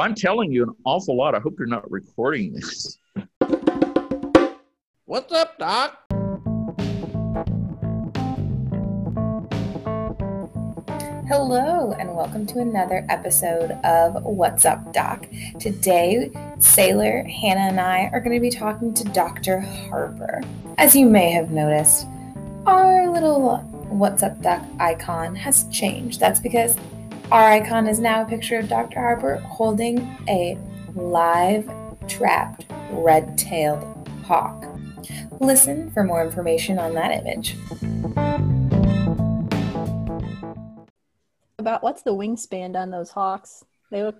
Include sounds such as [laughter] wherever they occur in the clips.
I'm telling you an awful lot. I hope you're not recording this. What's up, Doc? Hello, and welcome to another episode of What's Up, Doc. Today, Sailor, Hannah, and I are going to be talking to Dr. Harper. As you may have noticed, our little What's Up, Doc icon has changed. That's because our icon is now a picture of Dr. Harper holding a live trapped red tailed hawk. Listen for more information on that image. About what's the wingspan on those hawks? They look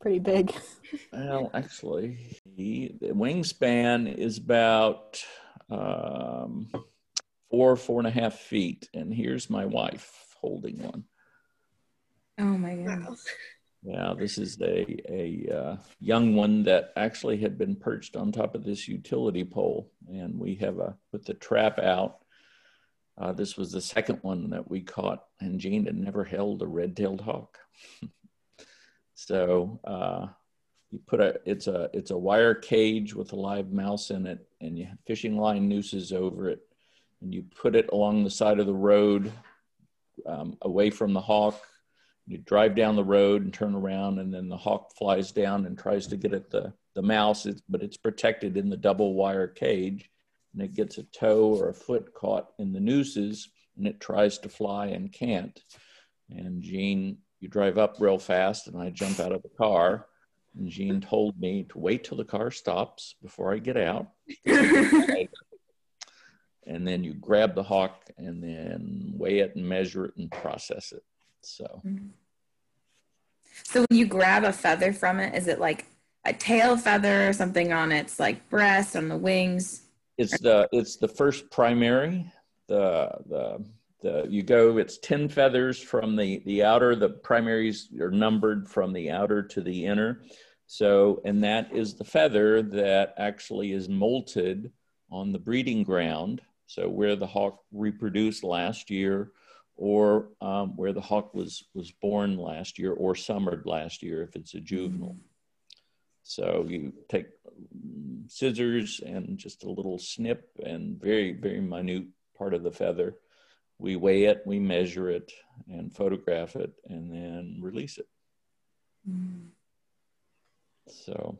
pretty big. [laughs] Well, actually, the, the wingspan is about um, four, four and a half feet. And here's my wife holding one. Oh my god. Yeah, this is a, a uh, young one that actually had been perched on top of this utility pole. And we have a, put the trap out. Uh, this was the second one that we caught, and Jean had never held a red tailed hawk. [laughs] so uh, you put a, it's a, it's a wire cage with a live mouse in it, and you have fishing line nooses over it. And you put it along the side of the road um, away from the hawk you drive down the road and turn around and then the hawk flies down and tries to get at the, the mouse. It's, but it's protected in the double wire cage and it gets a toe or a foot caught in the nooses and it tries to fly and can't. And jean you drive up real fast and i jump out of the car and jean told me to wait till the car stops before i get out. [laughs] And then you grab the hawk and then weigh it and measure it and process it so, mm-hmm. so when you grab a feather from it, is it like a tail feather or something on its like breast on the wings? It's the it's the first primary. The the the you go. It's ten feathers from the the outer. The primaries are numbered from the outer to the inner. So, and that is the feather that actually is molted on the breeding ground. So, where the hawk reproduced last year, or um, where the hawk was was born last year or summered last year if it's a juvenile. So you take scissors and just a little snip and very very minute part of the feather. We weigh it, we measure it, and photograph it, and then release it. Mm. So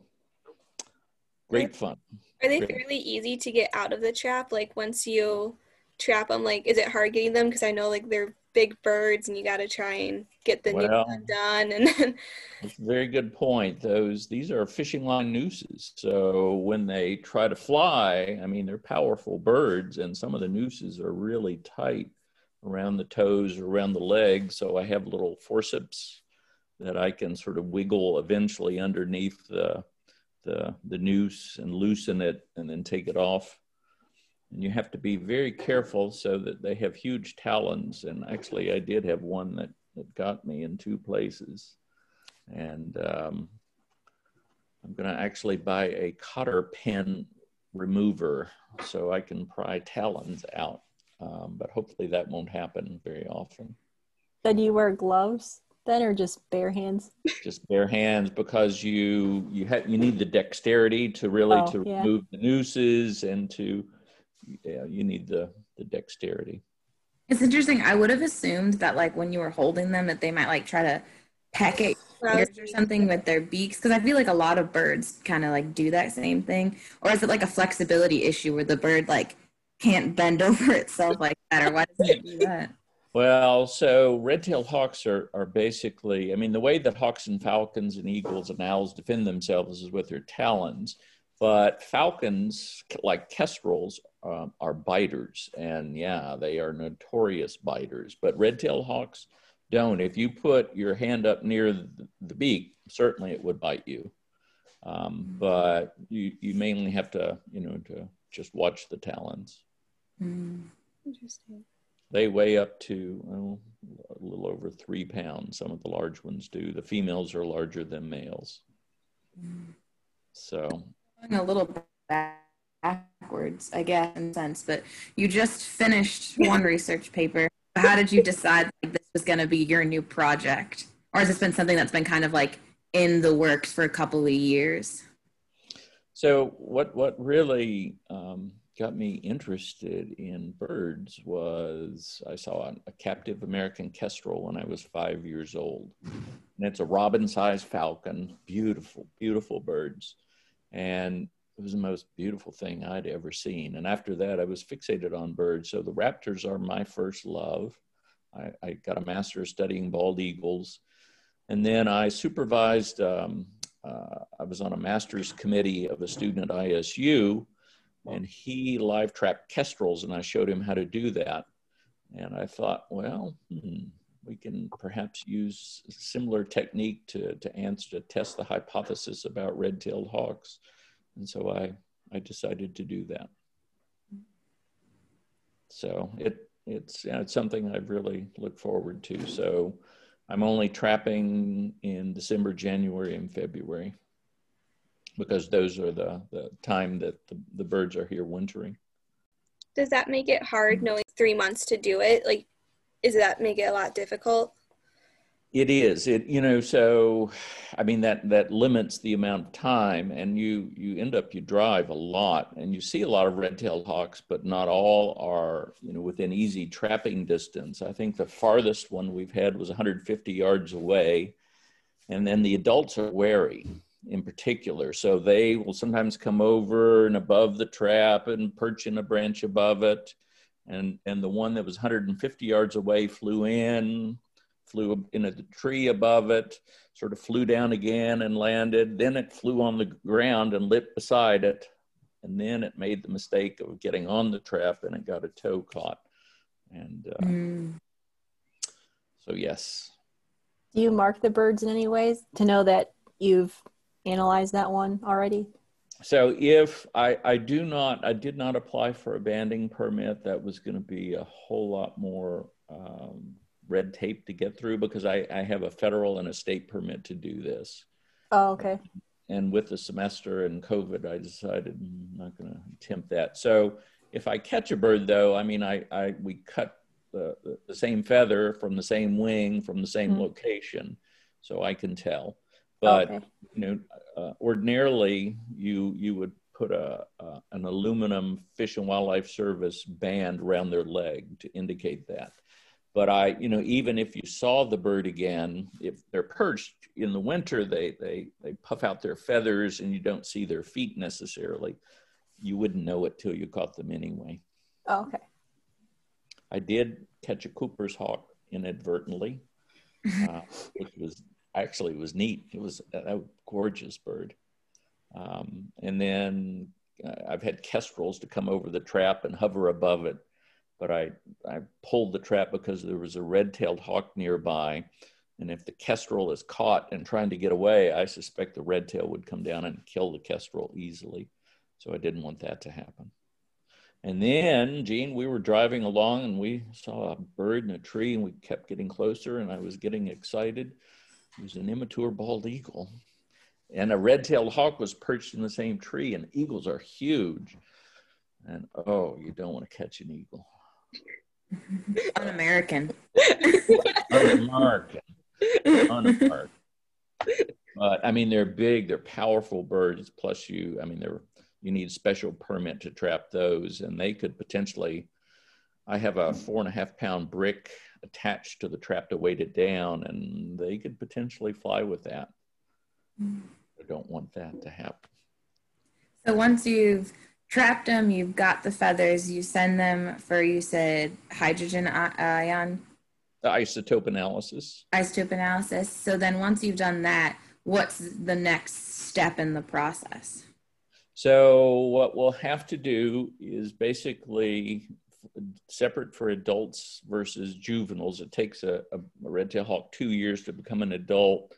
great fun. Are they great. fairly easy to get out of the trap? Like once you trap them? Like, is it hard getting them? Because I know like they're big birds, and you got to try and get the well, new done. And then, that's a very good point. Those these are fishing line nooses. So when they try to fly, I mean they're powerful birds, and some of the nooses are really tight around the toes, or around the legs. So I have little forceps that I can sort of wiggle eventually underneath the the, the noose and loosen it and then take it off and you have to be very careful so that they have huge talons. And actually, I did have one that, that got me in two places. And um, I'm going to actually buy a cotter pin remover so I can pry talons out. Um, but hopefully, that won't happen very often. Then you wear gloves then or just bare hands just bare hands because you you have you need the dexterity to really oh, to yeah. remove the nooses and to yeah, you need the the dexterity. It's interesting. I would have assumed that like when you were holding them that they might like try to peck at your or something with their beaks because I feel like a lot of birds kind of like do that same thing. Or is it like a flexibility issue where the bird like can't bend [laughs] over itself like that, or why doesn't it do that? Well, so red-tailed hawks are, are basically, I mean, the way that hawks and falcons and eagles and owls defend themselves is with their talons. But falcons, like kestrels, um, are biters, and yeah, they are notorious biters. But red-tailed hawks don't. If you put your hand up near the, the beak, certainly it would bite you. Um, but you you mainly have to you know to just watch the talons. Mm. Interesting. They weigh up to well, a little over three pounds. Some of the large ones do. The females are larger than males. Mm. So a little backwards, I guess, in sense, but you just finished one research paper. How did you decide like, this was going to be your new project? Or has this been something that's been kind of like in the works for a couple of years? So what what really um, got me interested in birds was I saw a, a, captive American kestrel when I was five years old, and it's a robin-sized falcon, beautiful, beautiful birds, and it was the most beautiful thing I'd ever seen. And after that, I was fixated on birds. So the raptors are my first love. I, I got a master's studying bald eagles. And then I supervised, um, uh, I was on a master's committee of a student at ISU, and he live trapped kestrels, and I showed him how to do that. And I thought, well, hmm, we can perhaps use a similar technique to, to answer, to test the hypothesis about red-tailed hawks. And so I, I decided to do that. So it, it's, yeah, it's something I've really looked forward to. So I'm only trapping in December, January, and February because those are the, the time that the, the birds are here wintering. Does that make it hard knowing three months to do it? Like, does that make it a lot difficult? It is. It you know so, I mean that that limits the amount of time, and you you end up you drive a lot, and you see a lot of red-tailed hawks, but not all are you know within easy trapping distance. I think the farthest one we've had was 150 yards away, and then the adults are wary in particular, so they will sometimes come over and above the trap and perch in a branch above it, and and the one that was 150 yards away flew in flew in a tree above it, sort of flew down again and landed. Then it flew on the ground and lit beside it. And then it made the mistake of getting on the trap and it got a toe caught. And uh, mm. so, yes. Do you mark the birds in any ways to know that you've analyzed that one already? So if I, I do not, I did not apply for a banding permit, that was going to be a whole lot more um, red tape to get through because I, I have a federal and a state permit to do this. Oh, okay. And with the semester and COVID, I decided I'm not going to attempt that. So if I catch a bird, though, I mean, I, I we cut the, the, same feather from the same wing from the same mm-hmm. location, so I can tell. But okay. you know, uh, ordinarily you you would put a, uh, an aluminum Fish and Wildlife Service band around their leg to indicate that. But I, you know, even if you saw the bird again, if they're perched in the winter, they they they puff out their feathers and you don't see their feet necessarily. You wouldn't know it till you caught them anyway. Oh, okay. I did catch a Cooper's hawk inadvertently, uh, which was actually it was neat. It was a, a gorgeous bird. Um, and then uh, I've had kestrels to come over the trap and hover above it but I, I pulled the trap because there was a red-tailed hawk nearby. And if the kestrel is caught and trying to get away, I suspect the red tail would come down and kill the kestrel easily. So I didn't want that to happen. And then, Jean, we were driving along and we saw a bird in a tree and we kept getting closer and I was getting excited. Was an immature bald eagle. And a red-tailed hawk was perched in the same tree and eagles are huge. And oh, you don't want to catch an eagle. [laughs] Un-American. Un-American. Un-American. But I mean, they're big, they're powerful birds. Plus, you, I mean, they're you need special permit to trap those, and they could potentially. I have a four and a half pound brick attached to the trap to weight it down, and they could potentially fly with that. Hmm. I don't want that to happen. So once you've trapped them, you've got the feathers, you send them for, you said, hydrogen ion? The isotope analysis. Isotope analysis. So then once you've done that, what's the next step in the process? So what we'll have to do is basically separate for adults versus juveniles. It takes a, a red-tailed hawk two years to become an adult.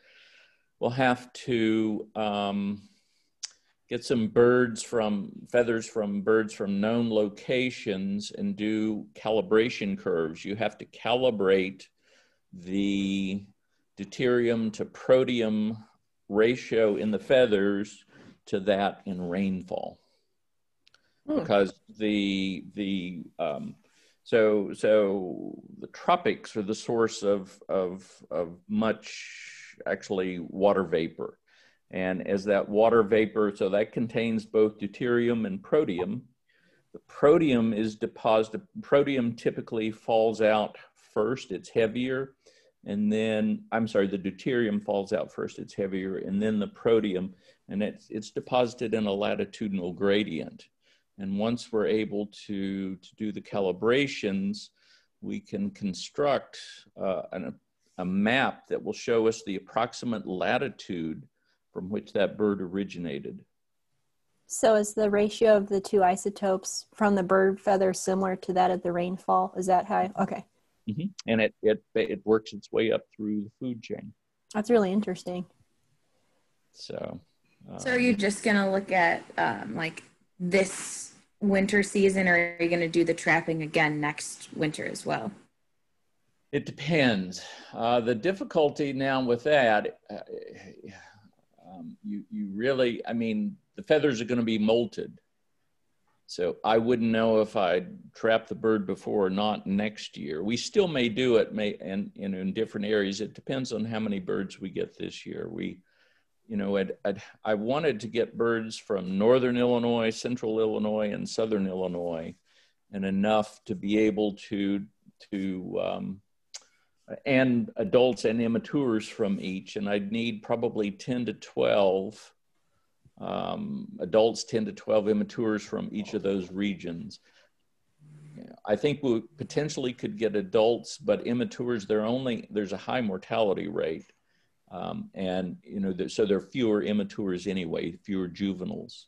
We'll have to um, get some birds from feathers from birds from known locations and do calibration curves. You have to calibrate the deuterium to protium ratio in the feathers to that in rainfall hmm. because the the um, so so the tropics are the source of of of much actually water vapor. And as that water vapor, so that contains both deuterium and protium. The protium is deposited, protium typically falls out first, it's heavier. And then, I'm sorry, the deuterium falls out first, it's heavier, and then the protium, and it's, it's deposited in a latitudinal gradient. And once we're able to, to do the calibrations, we can construct uh, an, a map that will show us the approximate latitude from which that bird originated. So is the ratio of the two isotopes from the bird feather similar to that of the rainfall? Is that high? Okay. Mm-hmm. And it, it it works its way up through the food chain. That's really interesting. So. Um, so are you just gonna look at um, like this winter season, or are you gonna do the trapping again next winter as well? It depends. Uh, the difficulty now with that, uh, um, you you really, I mean, the feathers are going to be molted. So I wouldn't know if I'd trap the bird before or not next year. We still may do it, may and, and in different areas. It depends on how many birds we get this year. We, you know, I'd, I'd, i wanted to get birds from northern Illinois, central Illinois, and southern Illinois, and enough to be able to to um, and adults and immatures from each. And I'd need probably 10 to 12 um, adults, 10 to 12 immatures from each of those regions. I think we potentially could get adults, but immatures, they're only, there's a high mortality rate. Um, and, you know, so there are fewer immatures anyway, fewer juveniles.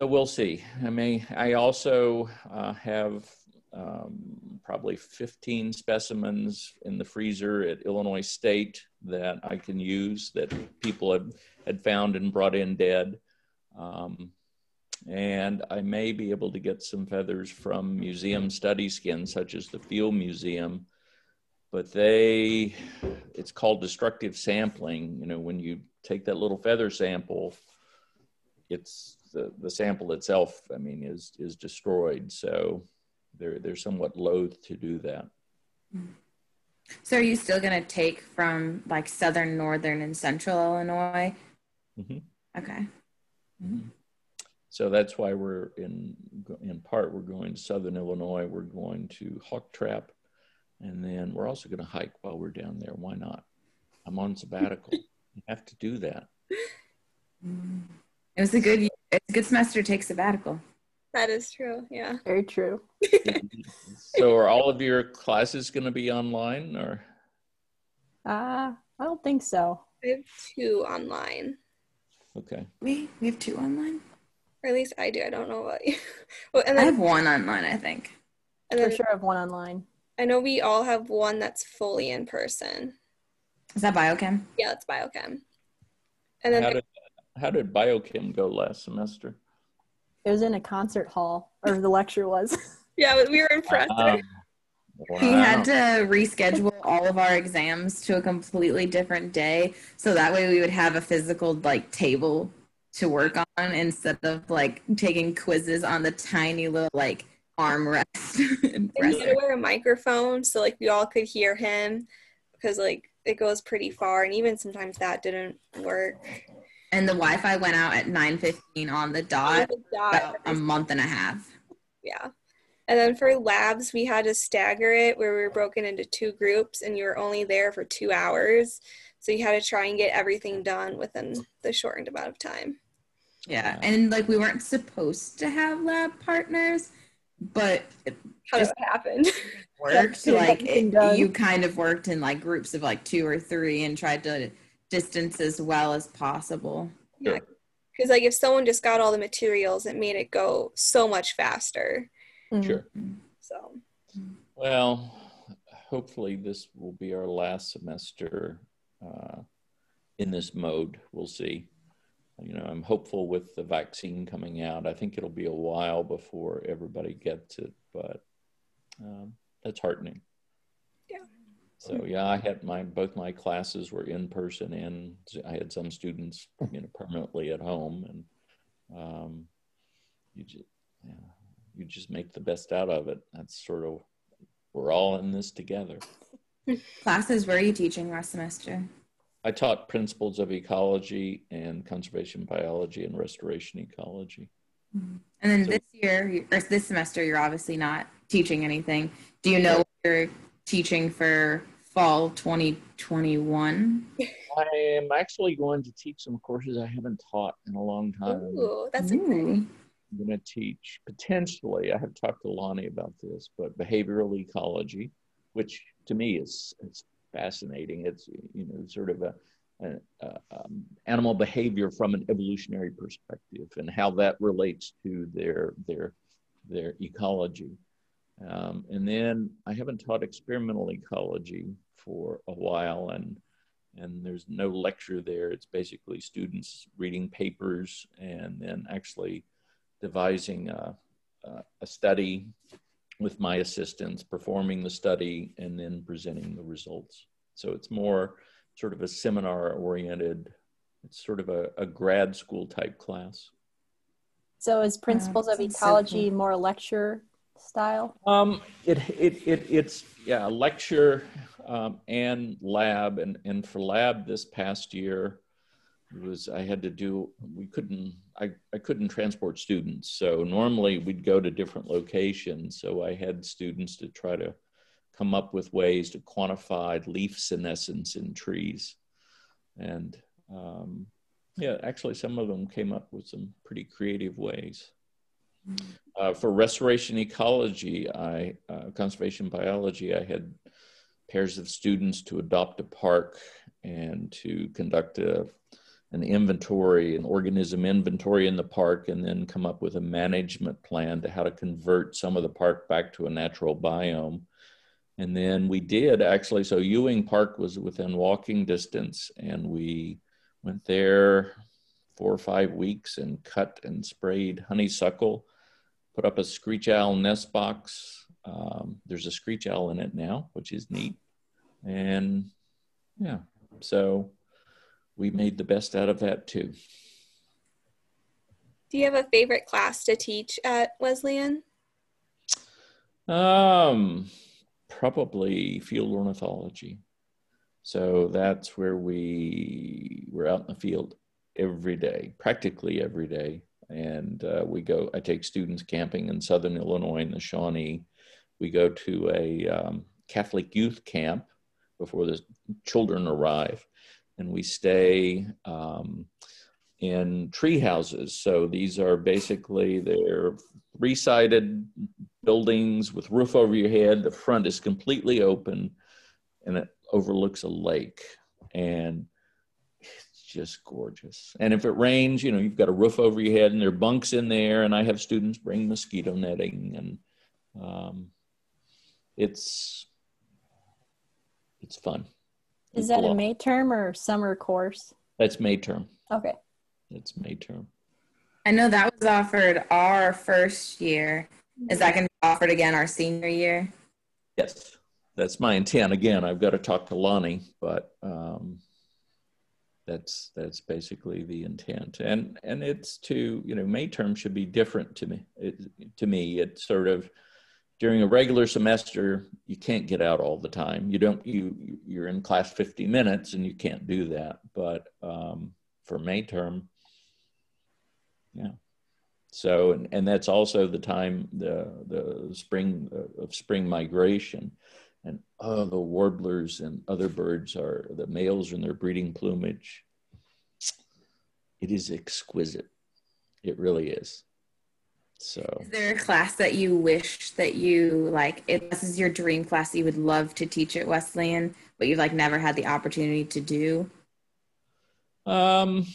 So we'll see. I mean, I also uh, have um, probably 15 specimens in the freezer at Illinois State that I can use that people had, had found and brought in dead. Um, and I may be able to get some feathers from museum study skins, such as the Field Museum. But they, it's called destructive sampling. You know, when you take that little feather sample, it's the, the sample itself, I mean, is, is destroyed. So they're they're somewhat loath to do that. So are you still going to take from like southern, northern, and central Illinois? Mm-hmm. Okay. Mm-hmm. So that's why we're in in part we're going to southern Illinois. We're going to hawk trap, and then we're also going to hike while we're down there. Why not? I'm on sabbatical. [laughs] you have to do that. It was a good. It's a good semester to take sabbatical. That is true. Yeah. Very true. [laughs] so are all of your classes going to be online or? Uh, I don't think so. I have two online. Okay. We we have two online. Or at least I do. I don't know about you. [laughs] well, and then, I have one online, I think. And then, For sure, I have one online. I know we all have one that's fully in person. Is that biochem? Yeah, it's biochem. And then how did, how did biochem go last semester? It was in a concert hall, or the lecture was. [laughs] yeah, we were impressed. Um, wow. He had to reschedule all of our exams to a completely different day, so that way we would have a physical like table to work on instead of like taking quizzes on the tiny little like armrest. [laughs] and he had to wear a microphone so like we all could hear him because like it goes pretty far, and even sometimes that didn't work and the Wi-Fi went out at 9:15 on the dot, the dot. about a month and a half. Yeah. And then for labs, we had to stagger it where we were broken into two groups and you were only there for two hours. So you had to try and get everything done within the shortened amount of time. Yeah. And like we weren't supposed to have lab partners, but how just happened. [laughs] Worked like it, you kind of worked in like groups of like two or three and tried to distance as well as possible. Yeah. Because like if someone just got all the materials, it made it go so much faster. Mm-hmm. Sure. So well, hopefully this will be our last semester uh, in this mode. We'll see. You know, I'm hopeful with the vaccine coming out. I think it'll be a while before everybody gets it, but um, that's heartening. Yeah. So yeah, I had my both my classes were in person, and I had some students, you know, permanently at home, and um, you just yeah, you just make the best out of it. That's sort of we're all in this together. [laughs] Classes were you teaching last semester? I taught principles of ecology and conservation biology and restoration ecology. Mm-hmm. And then so, this year, or this semester, you're obviously not teaching anything. Do you know what you're teaching for fall 2021? I am actually going to teach some courses I haven't taught in a long time. Ooh, that's exciting. I'm going to teach potentially, I have talked to Lonnie about this, but behavioral ecology, which to me is, is fascinating. It's, you know, sort of a, a, um, animal behavior from an evolutionary perspective and how that relates to their, their, their ecology. Um, and then I haven't taught experimental ecology for a while and and there's no lecture there. It's basically students reading papers and then actually devising a, a, study with my assistants, performing the study, and then presenting the results. So it's more sort of a seminar oriented, it's sort of a, a grad school type class. So is Principles uh, of Ecology more lecture style? Um, it, it, it, it's, yeah, lecture um, and lab. And, and for lab this past year, it was I had to do we couldn't I, I couldn't transport students. So normally we'd go to different locations. So I had students to try to come up with ways to quantify leaf senescence in trees. And um, yeah actually some of them came up with some pretty creative ways. Uh, for restoration ecology I uh, conservation biology I had pairs of students to adopt a park and to conduct a an inventory, an organism inventory in the park, and then come up with a management plan to how to convert some of the park back to a natural biome. And then we did actually, so Ewing Park was within walking distance, and we went there four or five weeks and cut and sprayed honeysuckle, put up a screech owl nest box. Um, there's a screech owl in it now, which is neat. And yeah, so we made the best out of that too. Do you have a favorite class to teach at Wesleyan? Um, probably field ornithology. So that's where we we're out in the field every day, practically every day, and uh, we go. I take students camping in Southern Illinois in the Shawnee. We go to a um, Catholic youth camp before the children arrive, and we stay um, in tree houses. So these are basically they're three-sided buildings with roof over your head. The front is completely open, and it overlooks a lake, and it's just gorgeous. And if it rains, you know you've got a roof over your head, and there are bunks in there. And I have students bring mosquito netting, and um, it's it's fun. Is that a May term or summer course? That's May term. Okay. It's May term. I know that was offered our first year. Is that going to be offered again our senior year? Yes, that's my intent. Again, I've got to talk to Lonnie, but um, that's that's basically the intent. And and it's to you know May term should be different to me. It, to me, it's sort of during a regular semester you can't get out all the time. You don't you you're in class 50 minutes and you can't do that. But um, for may term yeah. So and, and that's also the time the the spring uh, of spring migration. And oh the warblers and other birds are the males in their breeding plumage. It is exquisite. It really is so, is there a class that you wish that you like? If this is your dream class, you would love to teach at Wesleyan, but you've like never had the opportunity to do. Um,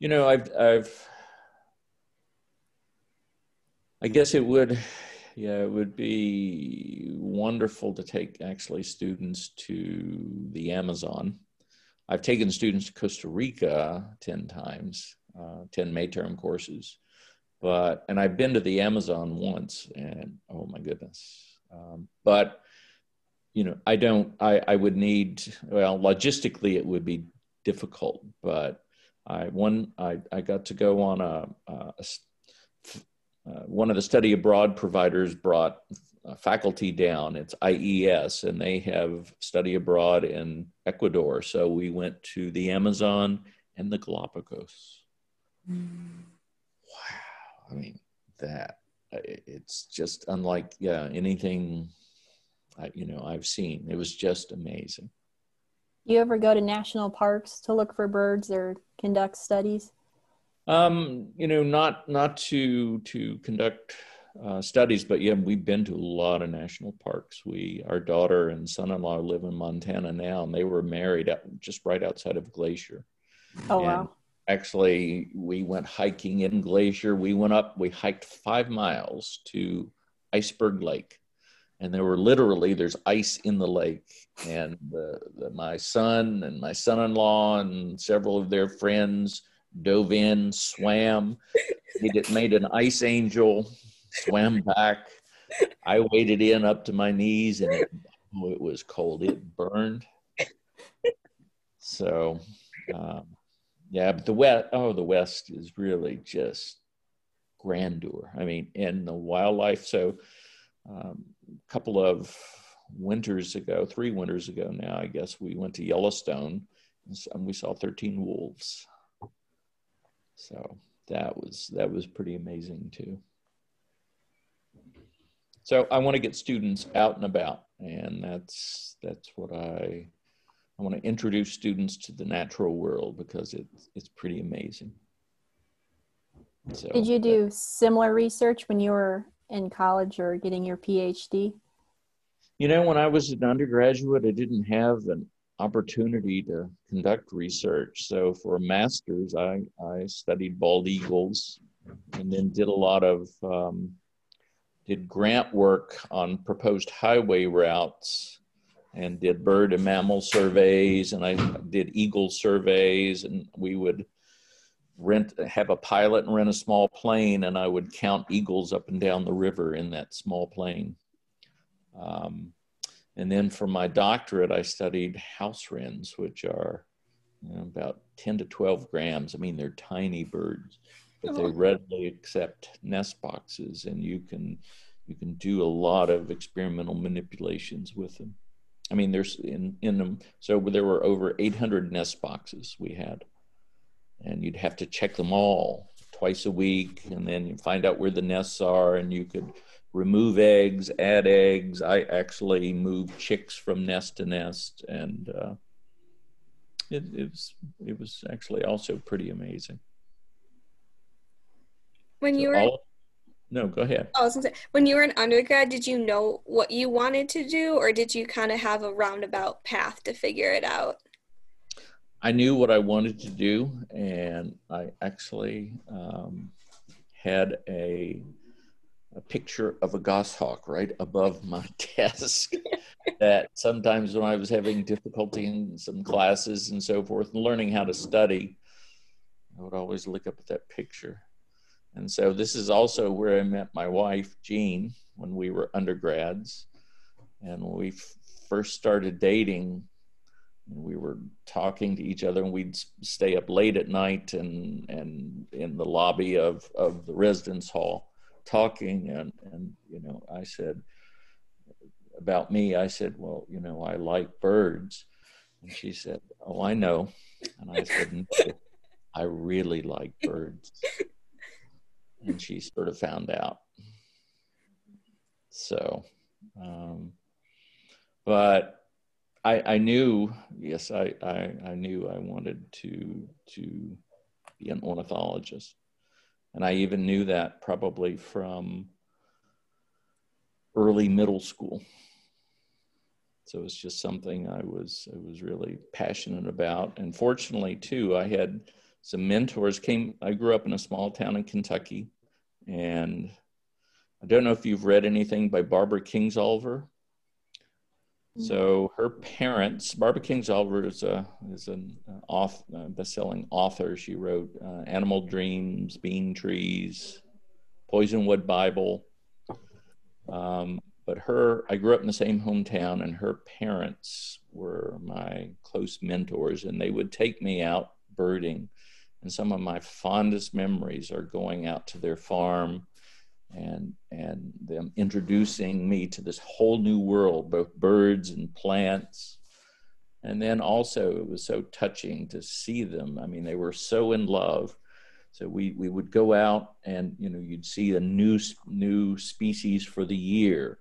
you know, I've, I've, I guess it would, yeah, it would be wonderful to take actually students to the Amazon. I've taken students to Costa Rica 10 times, uh, 10 May term courses but and I've been to the Amazon once, and oh my goodness. Um, but you know, I don't. I I would need. Well, logistically, it would be difficult, but I one I I got to go on a, a, a uh, one of the study abroad providers brought a faculty down. It's IES, and they have study abroad in Ecuador. So we went to the Amazon and the Galapagos. Mm. Wow. I mean, that it's just unlike yeah anything I, you know I've seen. It was just amazing. You ever go to national parks to look for birds or conduct studies? Um, you know, not not to to conduct uh, studies, but yeah, we've been to a lot of national parks. We, our daughter and son-in-law live in Montana now, and they were married just right outside of Glacier. Oh and wow! Actually, we went hiking in Glacier. We went up. We hiked five miles to Iceberg Lake, and there were literally there's ice in the lake. And the, the, my son and my son-in-law and several of their friends dove in, swam. Did, made an ice angel, swam back. I waded in up to my knees, and it, oh, it was cold. It burned. So, um, yeah, but the west, oh, the west is really just grandeur. I mean, in the wildlife. So, um, a couple of winters ago, three winters ago now, I guess we went to Yellowstone and we saw 13 wolves. So that was that was pretty amazing too. So I want to get students out and about, and that's that's what I I want to introduce students to the natural world because it's it's pretty amazing. So, Did you do similar research when you were in college or getting your PhD? You know, when I was an undergraduate, I didn't have an opportunity to conduct research. So for a master's, I, I studied bald eagles and then did a lot of, um, did grant work on proposed highway routes and did bird and mammal surveys and I did eagle surveys and we would rent, have a pilot and rent a small plane and I would count eagles up and down the river in that small plane. Um, and then for my doctorate, I studied house wrens, which are you know, about 10 to 12 grams. I mean, they're tiny birds, but they oh. readily accept nest boxes, and you can you can do a lot of experimental manipulations with them. I mean, there's in in them. So there were over 800 nest boxes we had, and you'd have to check them all twice a week, and then you find out where the nests are, and you could remove eggs, add eggs. I actually moved chicks from nest to nest, and uh, it, it, was it was actually also pretty amazing. When so you were no, go ahead. I was gonna say, when you were an undergrad, did you know what you wanted to do, or did you kind of have a roundabout path to figure it out? I knew what I wanted to do, and I actually um, had a a picture of a goshawk right above my [laughs] desk. [laughs] that sometimes when I was having difficulty in some classes and so forth and learning how to study, I would always look up at that picture. And so this is also where I met my wife, Jean, when we were undergrads. And when we first started dating, we were talking to each other and we'd stay up late at night and, and in the lobby of, of the residence hall talking. And and you know i said about me i said well you know i like birds. And she said oh i know. And i said no, i really like birds and she sort of found out so um, but I, I knew yes I, I i knew i wanted to to be an ornithologist and I even knew that probably from early middle school. So it's just something I was I was really passionate about. And fortunately too, I had some mentors came I grew up in a small town in Kentucky and I don't know if you've read anything by Barbara Kingsolver. So her parents, Barbara Kingsolver is a is an off uh, best-selling author. She wrote uh, Animal Dreams, Bean Trees, Poisonwood Bible. Um, but her, I grew up in the same hometown, and her parents were my close mentors, and they would take me out birding. And some of my fondest memories are going out to their farm and and them introducing me to this whole new world, both birds and plants. And then also it was so touching to see them. I mean, they were so in love. So we we would go out and you know you'd see a new new species for the year.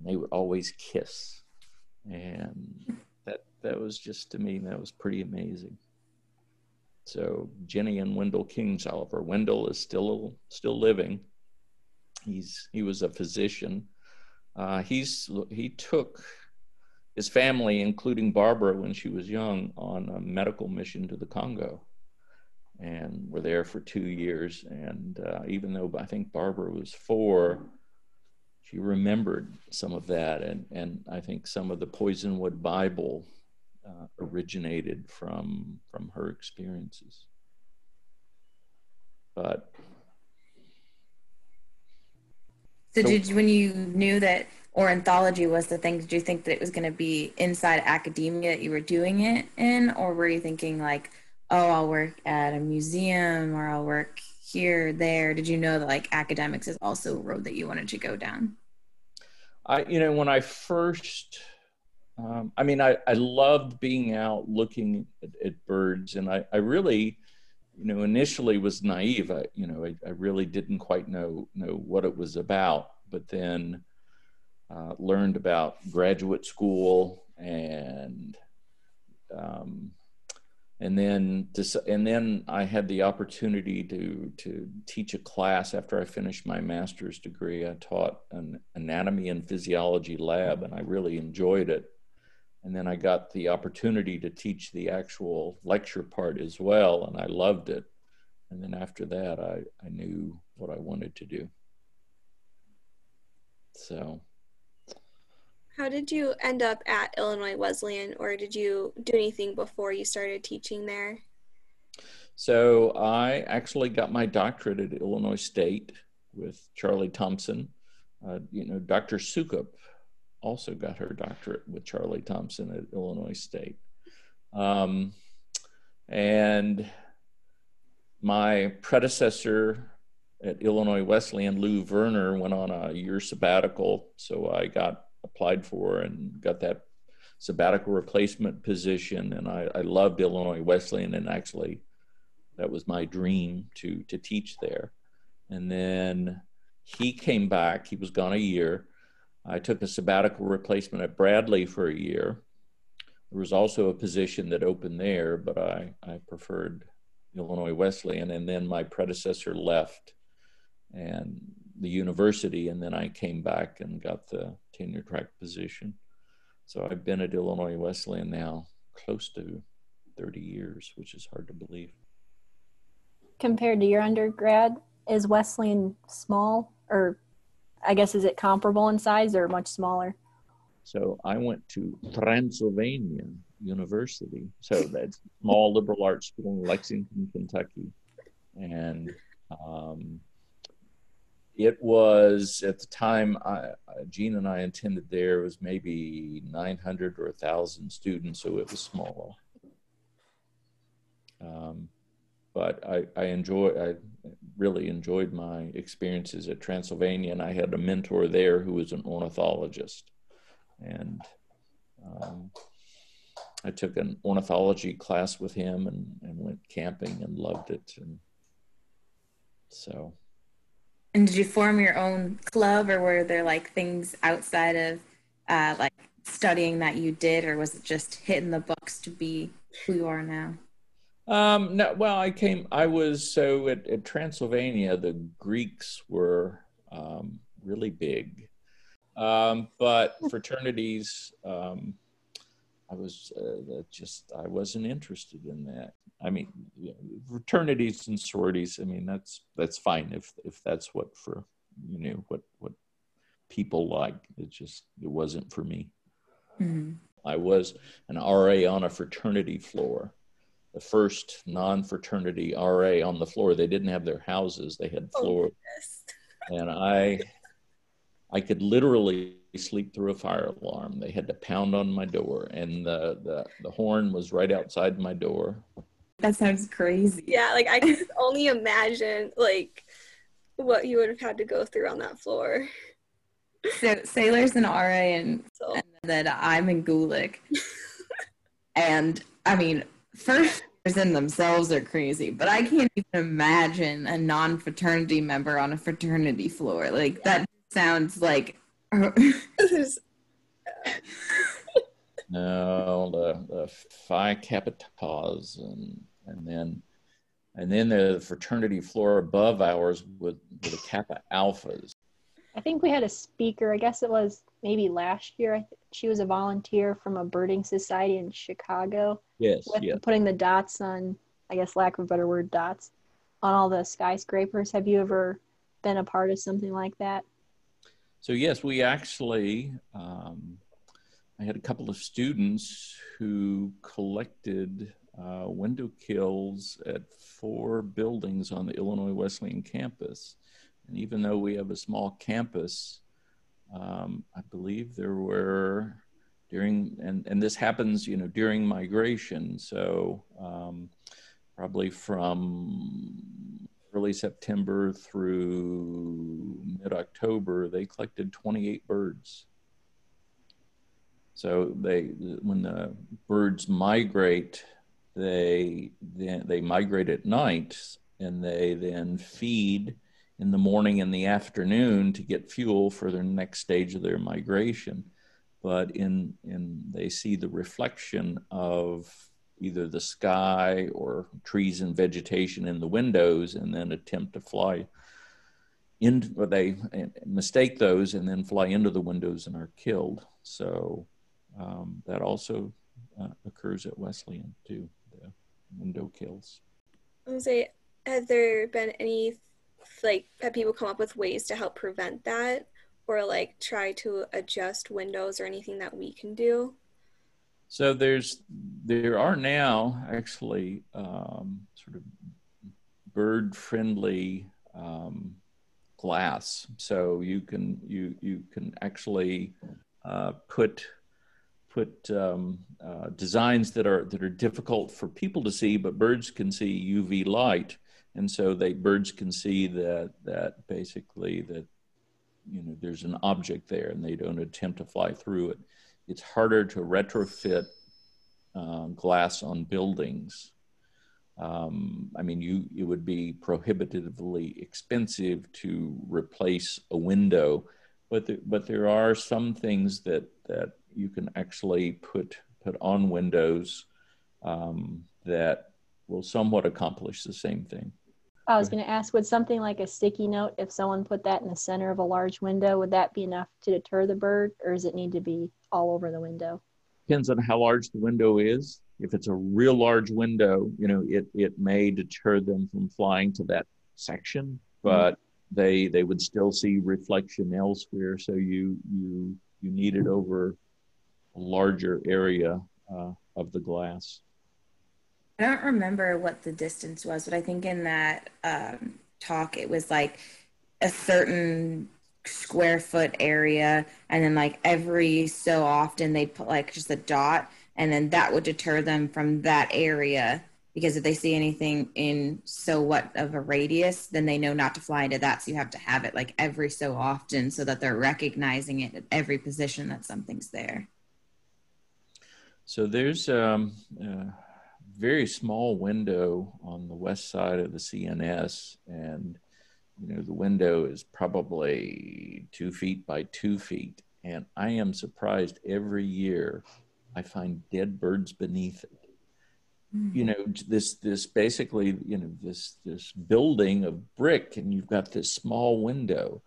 And they would always kiss, and that that was just to me that was pretty amazing. So Jenny and Wendell Kingsolver. Wendell is still still living. He's he was a physician. Uh, he's he took his family, including Barbara, when she was young, on a medical mission to the Congo, and were there for two years. And uh, even though I think Barbara was four, she remembered some of that, and and I think some of the Poisonwood Bible uh, originated from from her experiences. But so, so did you, when you knew that ornithology was the thing, did you think that it was going to be inside academia that you were doing it in, or were you thinking like, oh, I'll work at a museum or I'll work here, there? Did you know that like academics is also a road that you wanted to go down? I, you know, when I first um, I mean, I, I loved being out looking at, at, birds, and I, I really, you know, initially was naive. I, you know, I, I really didn't quite know know what it was about, but then uh, learned about graduate school and um, and then and then I had the opportunity to to teach a class after I finished my master's degree. I taught an anatomy and physiology lab, and I really enjoyed it and then I got the opportunity to teach the actual lecture part as well, and I loved it. And then after that, I, I knew what I wanted to do. So. How did you end up at Illinois Wesleyan, or did you do anything before you started teaching there? So I actually got my doctorate at Illinois State with Charlie Thompson. Uh, you know, Dr. Sukup also got her doctorate with Charlie Thompson at Illinois State. Um, and my predecessor at Illinois Wesleyan, Lou Verner, went on a year sabbatical. So I got applied for and got that sabbatical replacement position. And I, I loved Illinois Wesleyan, and actually, that was my dream to to teach there. And then he came back. He was gone a year, I took a sabbatical replacement at Bradley for a year. There was also a position that opened there, but I, I preferred Illinois Wesleyan. And then my predecessor left and the university, and then I came back and got the tenure track position. So I've been at Illinois Wesleyan now close to 30 years, which is hard to believe. Compared to your undergrad, is Wesleyan small or I guess is it comparable in size or much smaller? So I went to Transylvania University. So that's small liberal arts school in Lexington, Kentucky. And um, it was at the time Jean and I attended there was maybe 900 or 1,000 students, so it was small. Um, but I, I enjoy I really enjoyed my experiences at Transylvania, and I had a mentor there who was an ornithologist, and um, I took an ornithology class with him and, and went camping and loved it, and so. And did you form your own club, or were there like things outside of uh, like studying that you did, or was it just hitting the books to be who you are now? Um, no, well, I came, I was, so at, at Transylvania, the Greeks were um, really big. Um, but [laughs] fraternities, um, I was uh, just, I wasn't interested in that. I mean, you know, fraternities and sororities, I mean, that's, that's fine if, if that's what for, you know, what, what people like. It just, it wasn't for me. Mm-hmm. I was an RA on a fraternity floor the first non-fraternity RA on the floor. They didn't have their houses; they had oh, floor, oh, and I, I could literally sleep through a fire alarm. They had to pound on my door, and the the, the horn was right outside my door. That sounds crazy. Yeah, like I can [laughs] only imagine like what you would have had to go through on that floor. So Sailor's in RA and, So and then I'm in Gulick. [laughs] and I mean, first years in themselves are crazy, but I can't even imagine a non fraternity member on a fraternity floor. Like that sounds like there's [laughs] No, the, the Phi Kappa Taus and and then and then the fraternity floor above ours with, with the Kappa Alphas. I think we had a speaker. I guess it was maybe last year. I th- she was a volunteer from a birding society in Chicago Yes, with yes. putting the dots on, I guess, lack of a better word, dots on all the skyscrapers. Have you ever been a part of something like that? So yes, we actually, um, I had a couple of students who collected uh, window kills at four buildings on the Illinois Wesleyan campus. And even though we have a small campus, um, I believe there were during, and, and this happens, you know, during migration. So um, probably from early September through mid October, they collected 28 birds. So they, when the birds migrate, they then they migrate at night and they then feed in the morning and the afternoon to get fuel for their next stage of their migration. But in in they see the reflection of either the sky or trees and vegetation in the windows and then attempt to fly in or they mistake those and then fly into the windows and are killed so um, that also uh, occurs at wesleyan too the window kills I was say, have there been any like have people come up with ways to help prevent that, or like try to adjust windows or anything that we can do? So there's there are now actually um, sort of bird friendly um, glass. So you can you you can actually uh, put put um, uh, designs that are that are difficult for people to see, but birds can see UV light, and so they birds can see that that basically that you know there's an object there, and they don't attempt to fly through it it's harder to retrofit uh, glass on buildings. Um, I mean, you it would be prohibitively expensive to replace a window, but the, but there are some things that that you can actually put put on windows um, that will somewhat accomplish the same thing. I was going to ask, would something like a sticky note, if someone put that in the center of a large window, would that be enough to deter the bird, or does it need to be all over the window? depends on how large the window is. If it's a real large window, you know, it, it may deter them from flying to that section, but they they would still see reflection elsewhere. So you you you need it over a larger area uh, of the glass. I don't remember what the distance was, but I think in that um, talk it was like a certain square foot area, and then like every so often they'd put like just a dot, and then that would deter them from that area because if they see anything in so what of a radius, then they know not to fly into that. So you have to have it like every so often so that they're recognizing it at every position that something's there. So there's um, a very small window on the west side of the CNS, and you know the window is probably two feet by two feet, and I am surprised every year I find dead birds beneath it. Hmm. You know this this basically you know this this building of brick, and you've got this small window,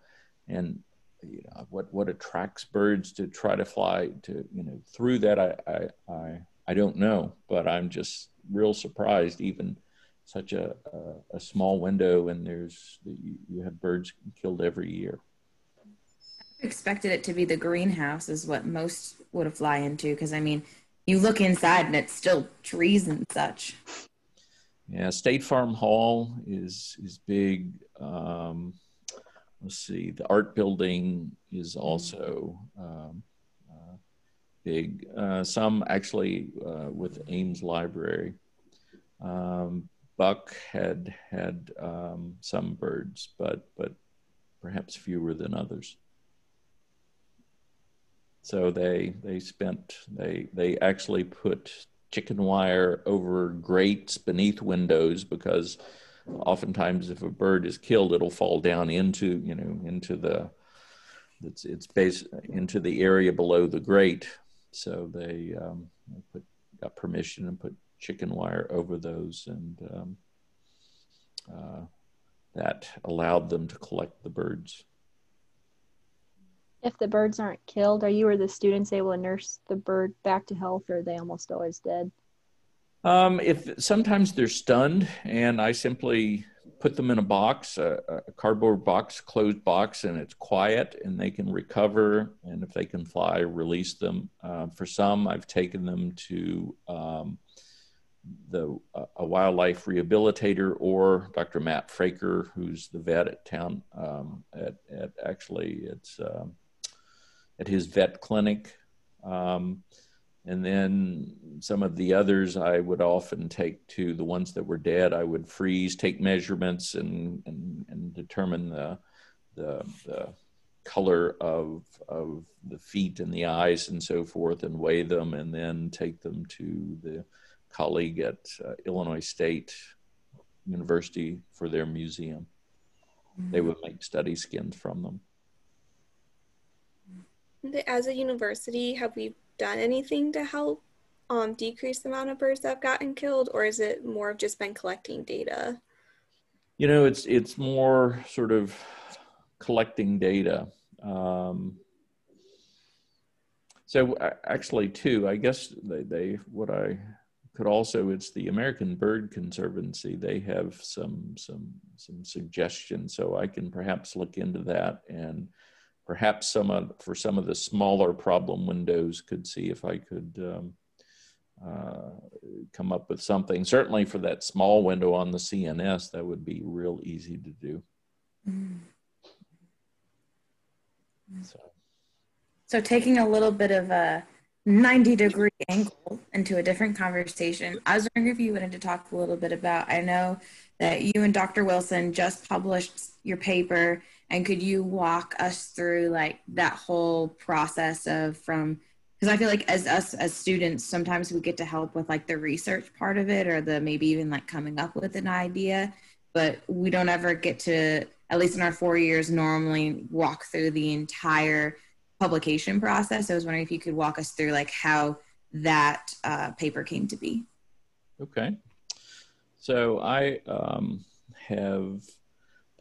and you know what what attracts birds to try to fly to you know through that I I I, I don't know, but I'm just real surprised even such a a, a small window and there's you, you have birds killed every year. expected it to be the greenhouse is what most would have fly into because I mean you look inside and it's still trees and such. Yeah, State Farm Hall is is big. Um, let's see, the art building is also um, big. Uh, some actually uh, with Ames Library. Um, Buck had had um, some birds, but but perhaps fewer than others. So they they spent they they actually put chicken wire over grates beneath windows because oftentimes if a bird is killed it'll fall down into you know into the it's it's based into the area below the grate so they um, put got permission and put chicken wire over those and um, uh, that allowed them to collect the birds if the birds aren't killed, are you or the students able to nurse the bird back to health, or are they almost always dead? Um, if sometimes they're stunned, and I simply put them in a box, a, a, cardboard box, closed box, and it's quiet, and they can recover. And if they can fly, release them. Uh, for some, I've taken them to um, the a wildlife rehabilitator or Dr. Matt Fraker, who's the vet at town. Um, at, at actually, it's um, at his vet clinic. Um, and then some of the others I would often take to the ones that were dead. I would freeze, take measurements, and and, and determine the, the, the color of of the feet and the eyes and so forth, and weigh them, and then take them to the colleague at uh, Illinois State University for their museum. They would make study skins from them as a university, have we done anything to help um, decrease the amount of birds that have gotten killed, or is it more of just been collecting data? You know, it's it's more sort of collecting data. Um, so actually, too, I guess they, they what I could also it's the American Bird Conservancy. They have some some some suggestions, so I can perhaps look into that and perhaps some of, for some of the smaller problem windows could see if I could um, uh, come up with something. Certainly for that small window on the CNS, that would be real easy to do. Mm. So. so taking a little bit of a 90 degree angle into a different conversation, I was wondering if you wanted to talk a little bit about, I know that you and Dr. Wilson just published your paper and could you walk us through like that whole process of from because i feel like as us as students sometimes we get to help with like the research part of it or the maybe even like coming up with an idea. But we don't ever get to at least in our four years normally walk through the entire publication process. I was wondering if you could walk us through like how that uh, paper came to be. Okay. So i um, have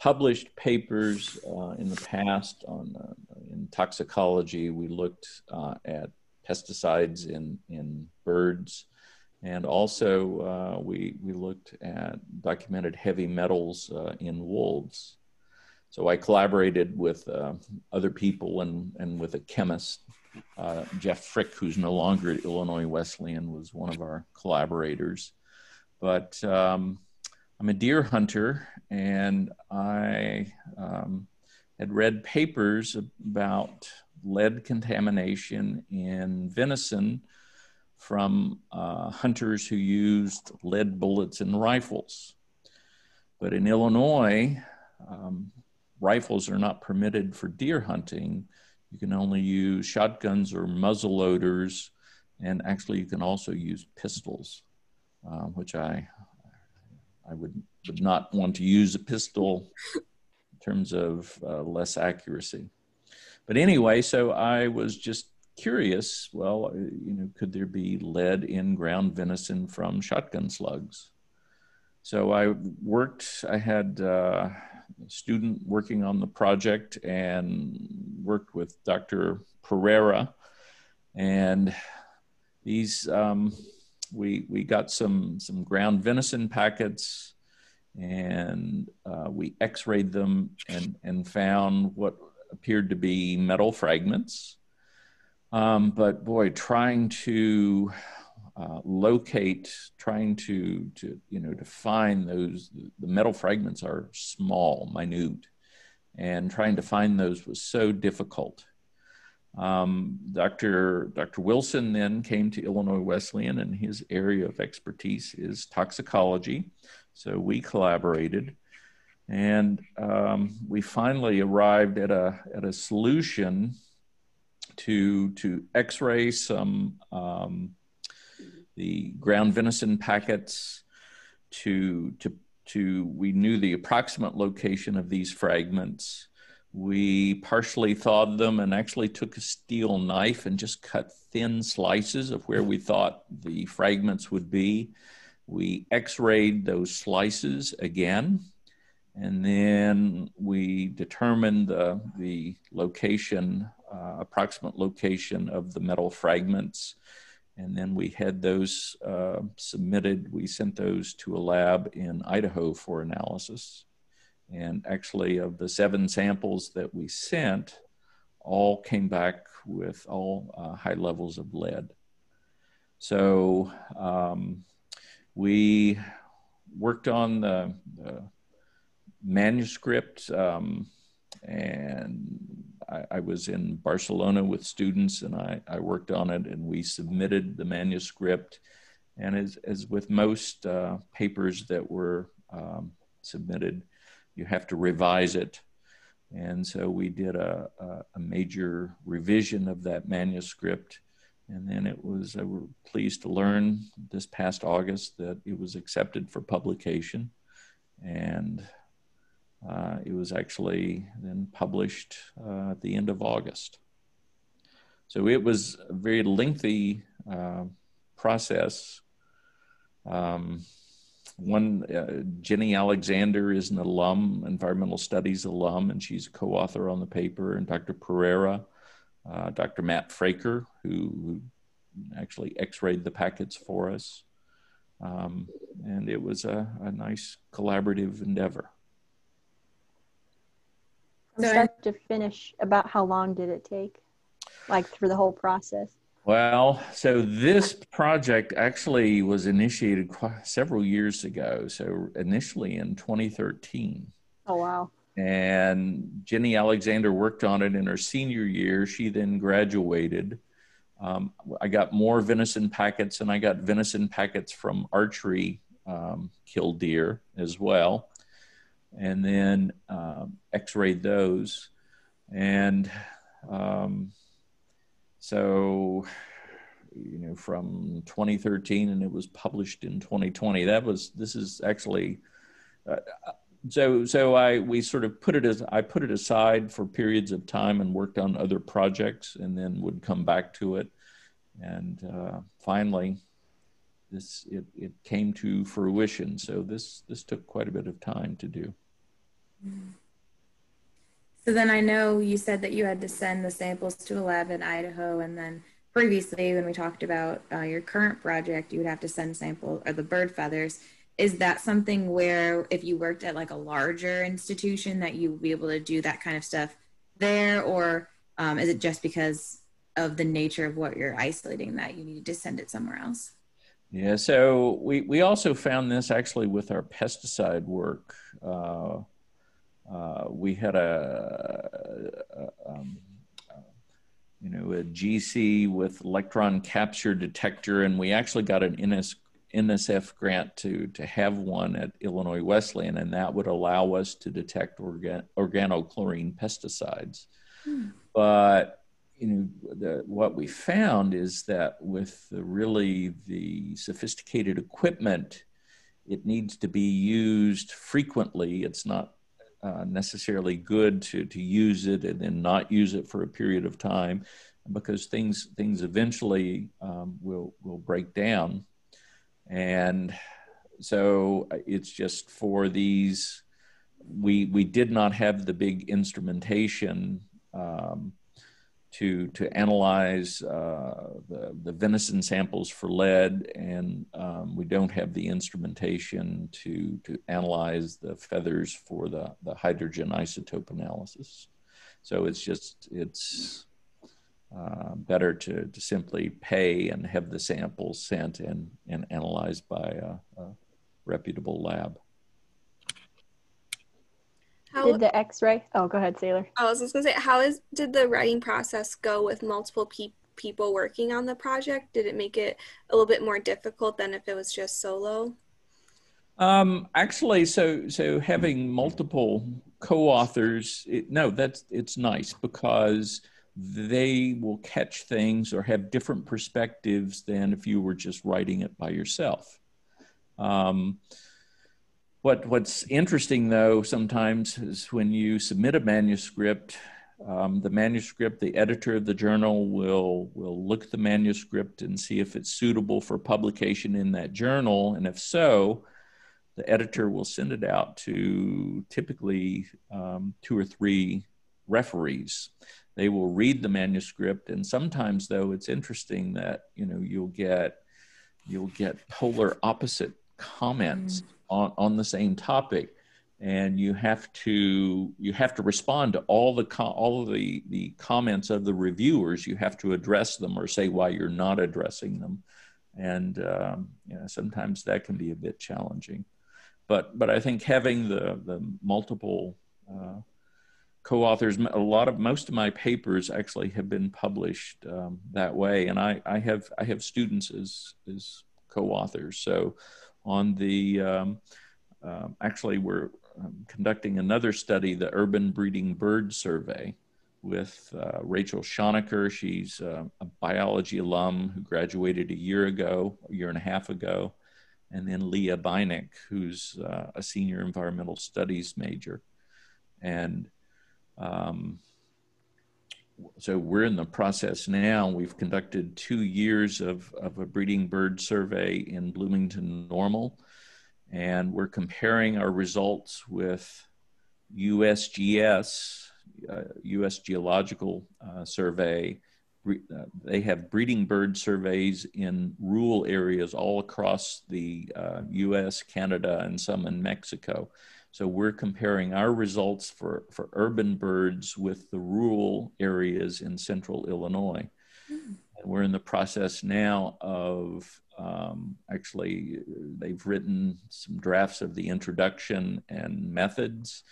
published papers uh, in the past on uh, in toxicology. We looked uh, at pesticides in in birds, and also uh, we we looked at documented heavy metals uh, in wolves. So I collaborated with uh, other people and and with a chemist. Jeff Frick, who's no longer at Illinois Wesleyan, was one of our collaborators. But um, I'm a deer hunter, and I um, had read papers about lead contamination in venison from uh, hunters who used lead bullets in rifles. But in Illinois, um, rifles are not permitted for deer hunting. You can only use shotguns or muzzle loaders, and actually, you can also use pistols, uh, which I I would, would not want to use a pistol in terms of uh, less accuracy. But anyway, so I was just curious well, uh, you know, could there be lead in ground venison from shotgun slugs? So I worked, I had uh, a student working on the project and worked with Dr. Pereira. And these, um, we we got some some ground venison packets and uh, we x-rayed them and and found what appeared to be metal fragments. Um, but boy trying to uh, locate trying to to you know to find those the metal fragments are small minute and trying to find those was so difficult um, Dr. Dr. Wilson then came to Illinois Wesleyan, and his area of expertise is toxicology. So we collaborated. And um, we finally arrived at a, at a solution to, to x-ray some um, the ground venison packets to, to, to, we knew the approximate location of these fragments. We partially thawed them and actually took a steel knife and just cut thin slices of where we thought the fragments would be. We x rayed those slices again, and then we determined the, the location, uh, approximate location of the metal fragments. And then we had those uh, submitted. We sent those to a lab in Idaho for analysis. And actually, of the seven samples that we sent, all came back with all uh, high levels of lead. So um, we worked on the, the manuscript, um, and I, I, was in Barcelona with students, and I, I, worked on it, and we submitted the manuscript. And as, as with most uh, papers that were um, submitted, you have to revise it. And so we did a, a, major revision of that manuscript and then it was, I were pleased to learn this past August that it was accepted for publication. And uh, it was actually then published uh, at the end of August. So it was a very lengthy uh, process. Um, one, uh, Jenny Alexander is an alum, environmental studies alum, and she's a co author on the paper, and Dr. Pereira uh, Dr. Matt Fraker, who, who actually x-rayed the packets for us. Um, and it was a, a, nice collaborative endeavor. From start to finish, about how long did it take? Like through the whole process? Well, so this project actually was initiated several years ago. So initially in 2013. Oh, wow and Jenny Alexander worked on it in her senior year. She then graduated. Um, I got more venison packets, and I got venison packets from archery um, killed deer as well, and then um, X-rayed those, and um, so you know from 2013, and it was published in 2020. That was this is actually. Uh, so so I we sort of put it as I put it aside for periods of time and worked on other projects and then would come back to it, and uh, finally, this it it came to fruition. So this this took quite a bit of time to do. So then I know you said that you had to send the samples to a lab in Idaho, and then previously when we talked about uh, your current project, you would have to send samples or the bird feathers. Is that something where if you worked at like a larger institution that you would be able to do that kind of stuff there? Or um, is it just because of the nature of what you're isolating that you needed to send it somewhere else? Yeah so we, we also found this actually with our pesticide work uh, uh, we had a, a um, you know a gc with electron capture detector and we actually got an NS, NSF grant to to have one at Illinois Wesleyan, and that would allow us to detect organ, organochlorine pesticides. Hmm. But you know, the, what we found is that with the really the sophisticated equipment, it needs to be used frequently. It's not uh, necessarily good to to use it and then not use it for a period of time, because things things eventually um, will will break down. And so it's just for these, we, we did not have the big instrumentation um, to, to analyze uh, the, the venison samples for lead, and um, we don't have the instrumentation to, to analyze the feathers for the, the hydrogen isotope analysis. So it's just, it's, uh, better to, to simply pay and have the samples sent and, and analyzed by a, a reputable lab. How, did the X-ray? Oh, go ahead, Sailor. I was just gonna say, how is did the writing process go with multiple pe- people working on the project? Did it make it a little bit more difficult than if it was just solo? Um, actually, so so having multiple co-authors, it, no, that's it's nice because they will catch things or have different perspectives than if you were just writing it by yourself. Um, what what's interesting though sometimes is when you submit a manuscript, um, the manuscript, the editor of the journal will will look at the manuscript and see if it's suitable for publication in that journal, and if so, the editor will send it out to typically um, two or three referees. They will read the manuscript, and sometimes, though, it's interesting that you know you'll get you'll get polar opposite comments mm. On, on the same topic. And you have to you have to respond to all the all of the the comments of the reviewers. You have to address them or say why you're not addressing them. And um, you know, sometimes that can be a bit challenging. But but I think having the the multiple uh, co-authors, a lot of most of my papers actually have been published um, that way, and I I have I have students as as co-authors. So on the um, uh, actually we're um, conducting another study, the Urban Breeding Bird Survey, with uh, Rachel Schonecker. She's uh, a biology alum who graduated a year ago, a year and a half ago and then Leah Beineck, who's uh, a senior environmental studies major. And um, so we're in the process now. We've conducted two years of, of a breeding bird survey in Bloomington Normal, and we're comparing our results with USGS, uh, US Geological uh, Survey, uh, they have breeding bird surveys in rural areas all across the uh, US, Canada, and some in Mexico. So we're comparing our results for, for urban birds with the rural areas in central Illinois. Mm. And we're in the process now of um, actually, they've written some drafts of the introduction and methods.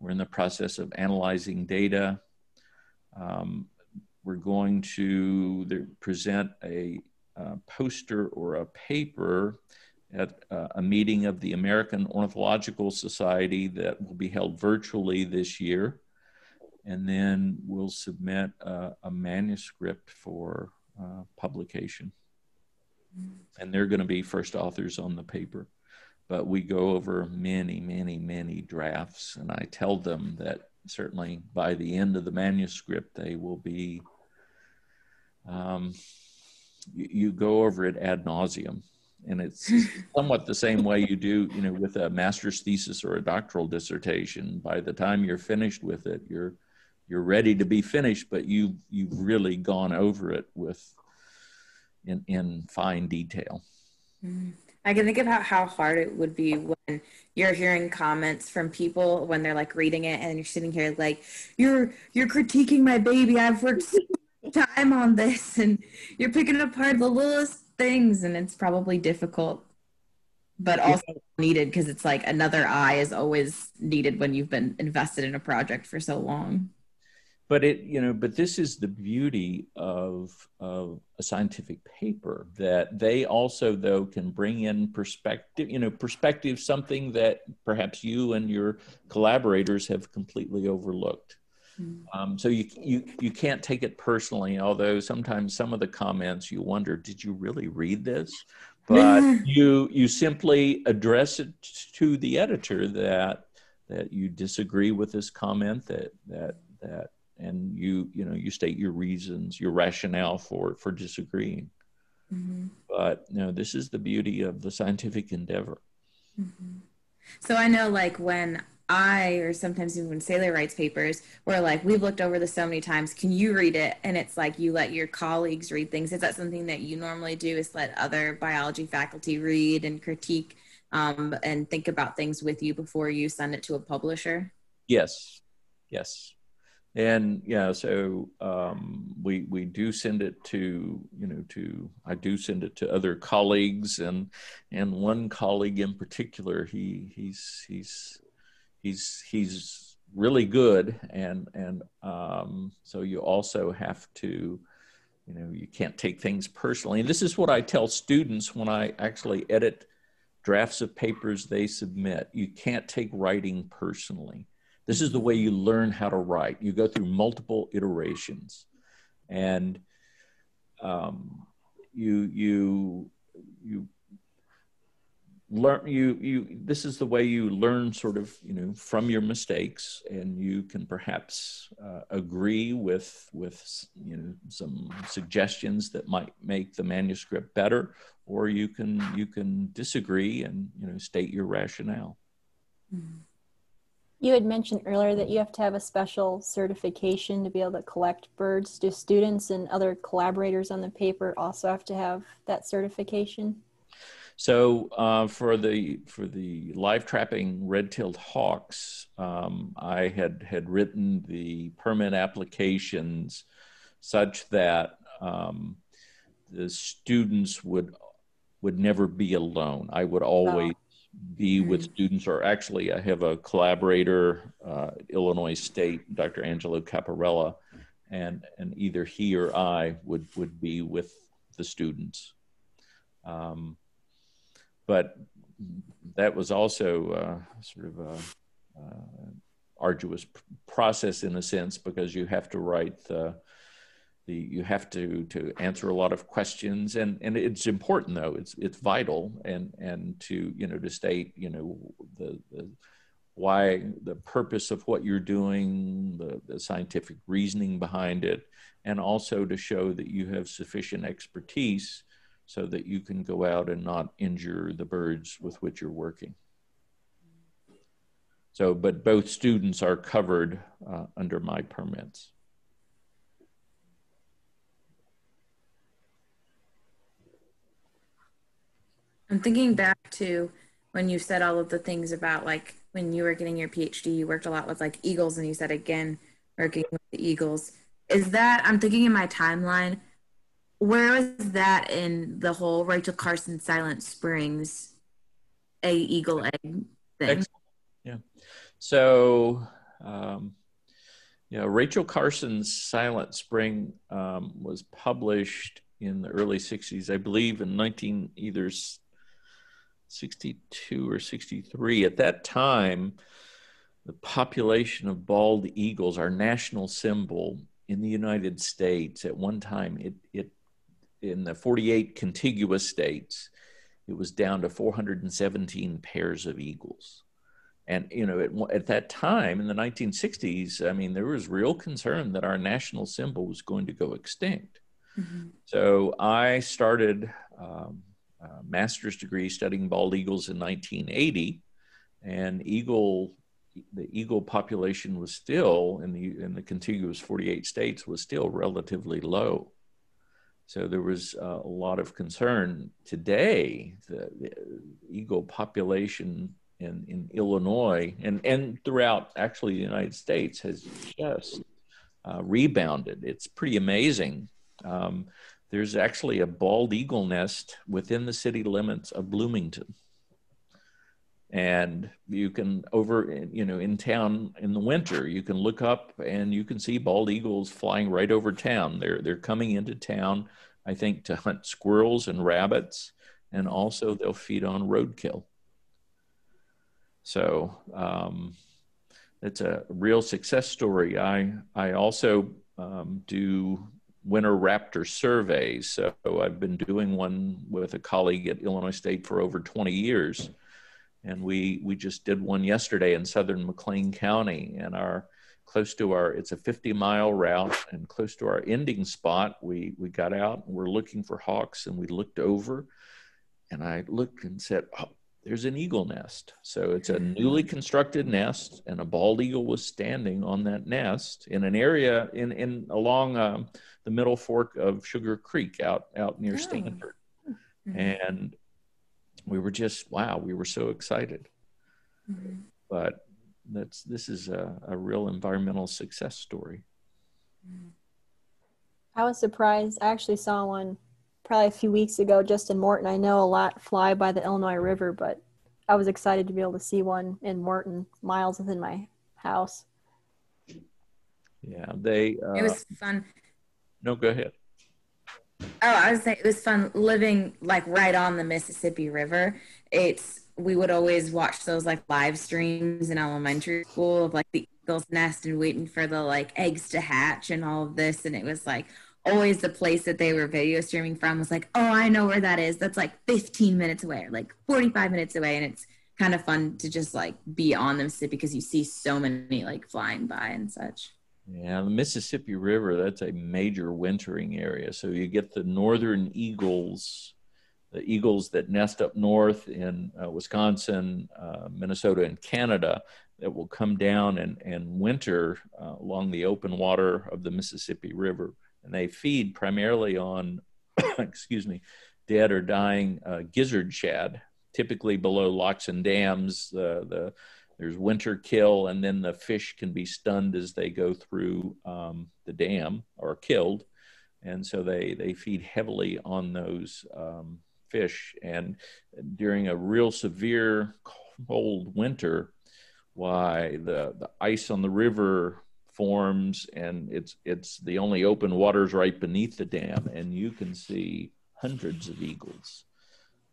We're in the process of analyzing data. Um, we're going to present a uh, poster or a paper at uh, a meeting of the American Ornithological Society that will be held virtually this year. And then we'll submit a, a manuscript for uh, publication. And they're going to be first authors on the paper. But we go over many, many, many drafts. And I tell them that certainly by the end of the manuscript, they will be um, you, you, go over it ad nauseum. And it's somewhat the same way you do, you know, with a master's thesis or a doctoral dissertation. By the time you're finished with it, you're you're ready to be finished, but you you've really gone over it with in in fine detail. Mm-hmm. I can think about how hard it would be when you're hearing comments from people when they're like reading it and you're sitting here like you're you're critiquing my baby. I've worked so much time on this and you're picking apart the littlest things and it's probably difficult but also yeah. needed because it's like another eye is always needed when you've been invested in a project for so long but it you know but this is the beauty of of a scientific paper that they also though can bring in perspective you know perspective something that perhaps you and your collaborators have completely overlooked. Um, so you, you you can't take it personally, although sometimes some of the comments you wonder, did you really read this? But [laughs] you you simply address it to the editor that that you disagree with this comment that that that and you you know you state your reasons your rationale for for disagreeing mm-hmm. but you know this is the beauty of the scientific endeavor mm-hmm. so i know like when I, or sometimes even when Sailor writes papers, where like we've looked over this so many times, can you read it? And it's like you let your colleagues read things. Is that something that you normally do? Is let other biology faculty read and critique um, and think about things with you before you send it to a publisher? Yes, yes, and yeah. So um, we we do send it to you know to I do send it to other colleagues and and one colleague in particular he he's he's he's he's really good and and um, so you also have to you know you can't take things personally and this is what i tell students when i actually edit drafts of papers they submit. You can't take writing personally. This is the way you learn how to write. You go through multiple iterations, and um, you you you learn you you this is the way you learn sort of you know from your mistakes and you can perhaps uh, agree with with you know some suggestions that might make the manuscript better or you can you can disagree and you know state your rationale. You had mentioned earlier that you have to have a special certification to be able to collect birds. Do students and other collaborators on the paper also have to have that certification so uh, for the for the live trapping red-tailed hawks, um, I had had written the permit applications such that um, the students would would never be alone. I would always be Mm-hmm. with students, or actually, I have a collaborator, uh, Illinois State, Dr. Angelo Capparella, and and either he or I would would be with the students. Um, but that was also uh, sort of a uh, arduous process in a sense because you have to write the the you have to to answer a lot of questions. And and it's important though. It's it's vital and and to you know to state you know the, the why the purpose of what you're doing the, the scientific reasoning behind it and also to show that you have sufficient expertise so that you can go out and not injure the birds with which you're working. So, but both students are covered uh, under my permits. I'm thinking back to when you said all of the things about like when you were getting your PhD, you worked a lot with like eagles, and you said again working with the eagles. Is that I'm thinking in my timeline? Where was that in the whole Rachel Carson Silent Springs a eagle egg thing? Excellent. Yeah. So, um, you know, Rachel Carson's Silent Spring um, was published in the early 60s, I believe, in 19 either 62 or 63. At that time, the population of bald eagles, our national symbol in the United States, at one time, it, it in the 48 contiguous states, it was down to 417 pairs of eagles. And you know, at, at, that time in the 1960s, I mean, there was real concern that our national symbol was going to go extinct. Mm-hmm. So I started um, a master's degree studying bald eagles in 1980, and eagle the eagle population was still in the in the contiguous 48 states was still relatively low. So there was uh, a lot of concern. Today, the, the eagle population in, in Illinois and, and throughout actually the United States has just uh, rebounded. It's pretty amazing. Um, there's actually a bald eagle nest within the city limits of Bloomington. And you can over, you know, in town in the winter, you can look up and you can see bald eagles flying right over town. They're they're coming into town, I think, to hunt squirrels and rabbits, and also they'll feed on roadkill. So um, it's a real success story. I I also um, do winter raptor surveys. So I've been doing one with a colleague at Illinois State for over 20 years, and we we just did one yesterday in southern McLean County, and our close to our it's a 50 mile route and close to our ending spot we we got out and we're looking for hawks and we looked over and i looked and said oh there's an eagle nest. So it's a newly constructed nest, and a bald eagle was standing on that nest in an area in in along um, the middle fork of Sugar Creek out out near Oh. Stanford, Mhm. and we were just wow, we were so excited. Mhm. But that's this is a, a real environmental success story. I was surprised. I actually saw one probably a few weeks ago just in Morton. I know a lot fly by the Illinois River, but I was excited to be able to see one in Morton, miles within my house. Yeah, they. Uh, It was fun. no, go ahead. Oh, I was saying it was fun living like right on the Mississippi River. It's we would always watch those like live streams in elementary school of like the eagle's nest and waiting for the like eggs to hatch and all of this, and it was like always the place that they were video streaming from was like, oh, I know where that is. That's like 15 minutes away, or like 45 minutes away, and it's kind of fun to just like be on the Mississippi because you see so many like flying by and such. Yeah, the Mississippi River, that's a major wintering area. So you get the northern eagles, the eagles that nest up north in uh, Wisconsin, uh, Minnesota, and Canada that will come down and, and winter uh, along the open water of the Mississippi River. And they feed primarily on, [coughs] excuse me, dead or dying uh, gizzard shad, typically below locks and dams. the there's winter kill, and then the fish can be stunned as they go through um, the dam or killed. And so they, they feed heavily on those um, fish. And during a real severe cold winter, why the, the ice on the river forms and it's it's the only open waters right beneath the dam and you can see hundreds of eagles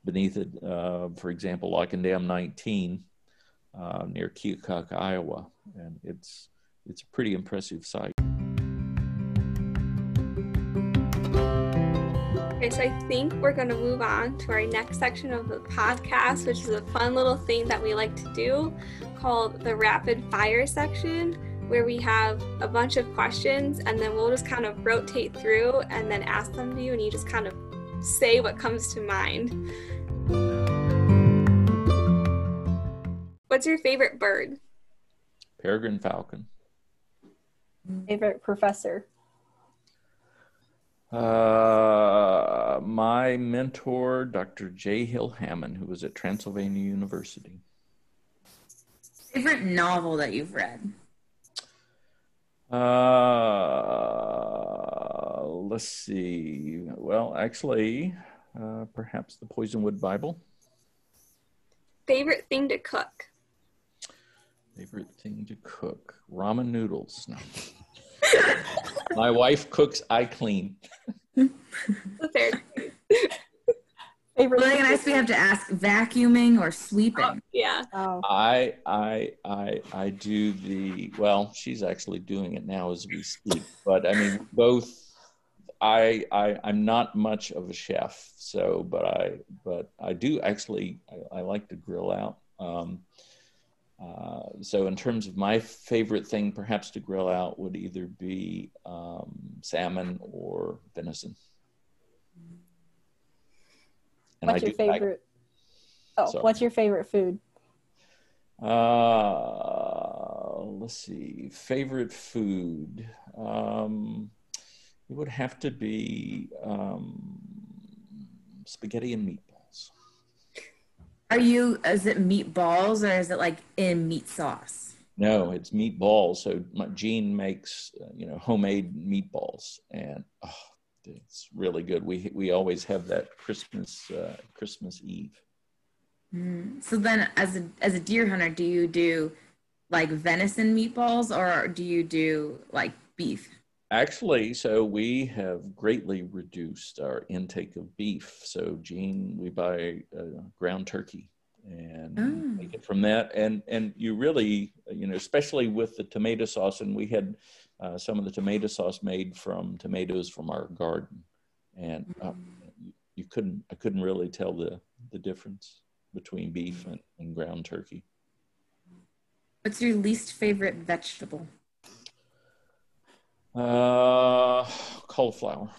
beneath it uh, for example like in dam 19 uh, near Keokuk, Iowa, and it's it's a pretty impressive site. Okay, so I think we're going to move on to our next section of the podcast, which is a fun little thing that we like to do called the rapid fire section, where we have a bunch of questions and then we'll just kind of rotate through and then ask them to you, and you just kind of say what comes to mind. What's your favorite bird? Peregrine falcon. Favorite professor? Uh, my mentor, Dr. J. Hill Hammond, who was at Transylvania University. Favorite novel that you've read? Uh, let's see. Well, actually, uh, perhaps the Poisonwood Bible. Favorite thing to cook? Favorite thing to cook? Ramen noodles. No. [laughs] My wife cooks, I clean. [laughs] Fair. Favorite. Well, I we have to ask vacuuming or sweeping. Oh, yeah. Oh. I I I I do the well. She's actually doing it now as we speak. But I mean, both. I I I'm not much of a chef, so but I but I do actually I, I like to grill out. Um, uh, so in terms of my favorite thing perhaps to grill out would either be um, salmon or venison. And what's I your favorite? I, oh what's your favorite food? Uh, let's see. Favorite food. Um, it would have to be um, spaghetti and meatballs are you, is it meatballs or is it like in meat sauce? No, it's meatballs. So my, Jean makes, uh, you know, homemade meatballs and oh, it's really good. We, we always have that Christmas, uh, Christmas Eve. Mm. So then as a, as a deer hunter, do you do like venison meatballs or do you do like beef? Actually, so we have greatly reduced our intake of beef. So, Jean, we buy uh, ground turkey and mm. make it from that. And and you really, you know, especially with the tomato sauce, and we had uh, some of the tomato sauce made from tomatoes from our garden, and uh, you couldn't, I couldn't really tell the the difference between beef and, and ground turkey. What's your least favorite vegetable? Uh, cauliflower.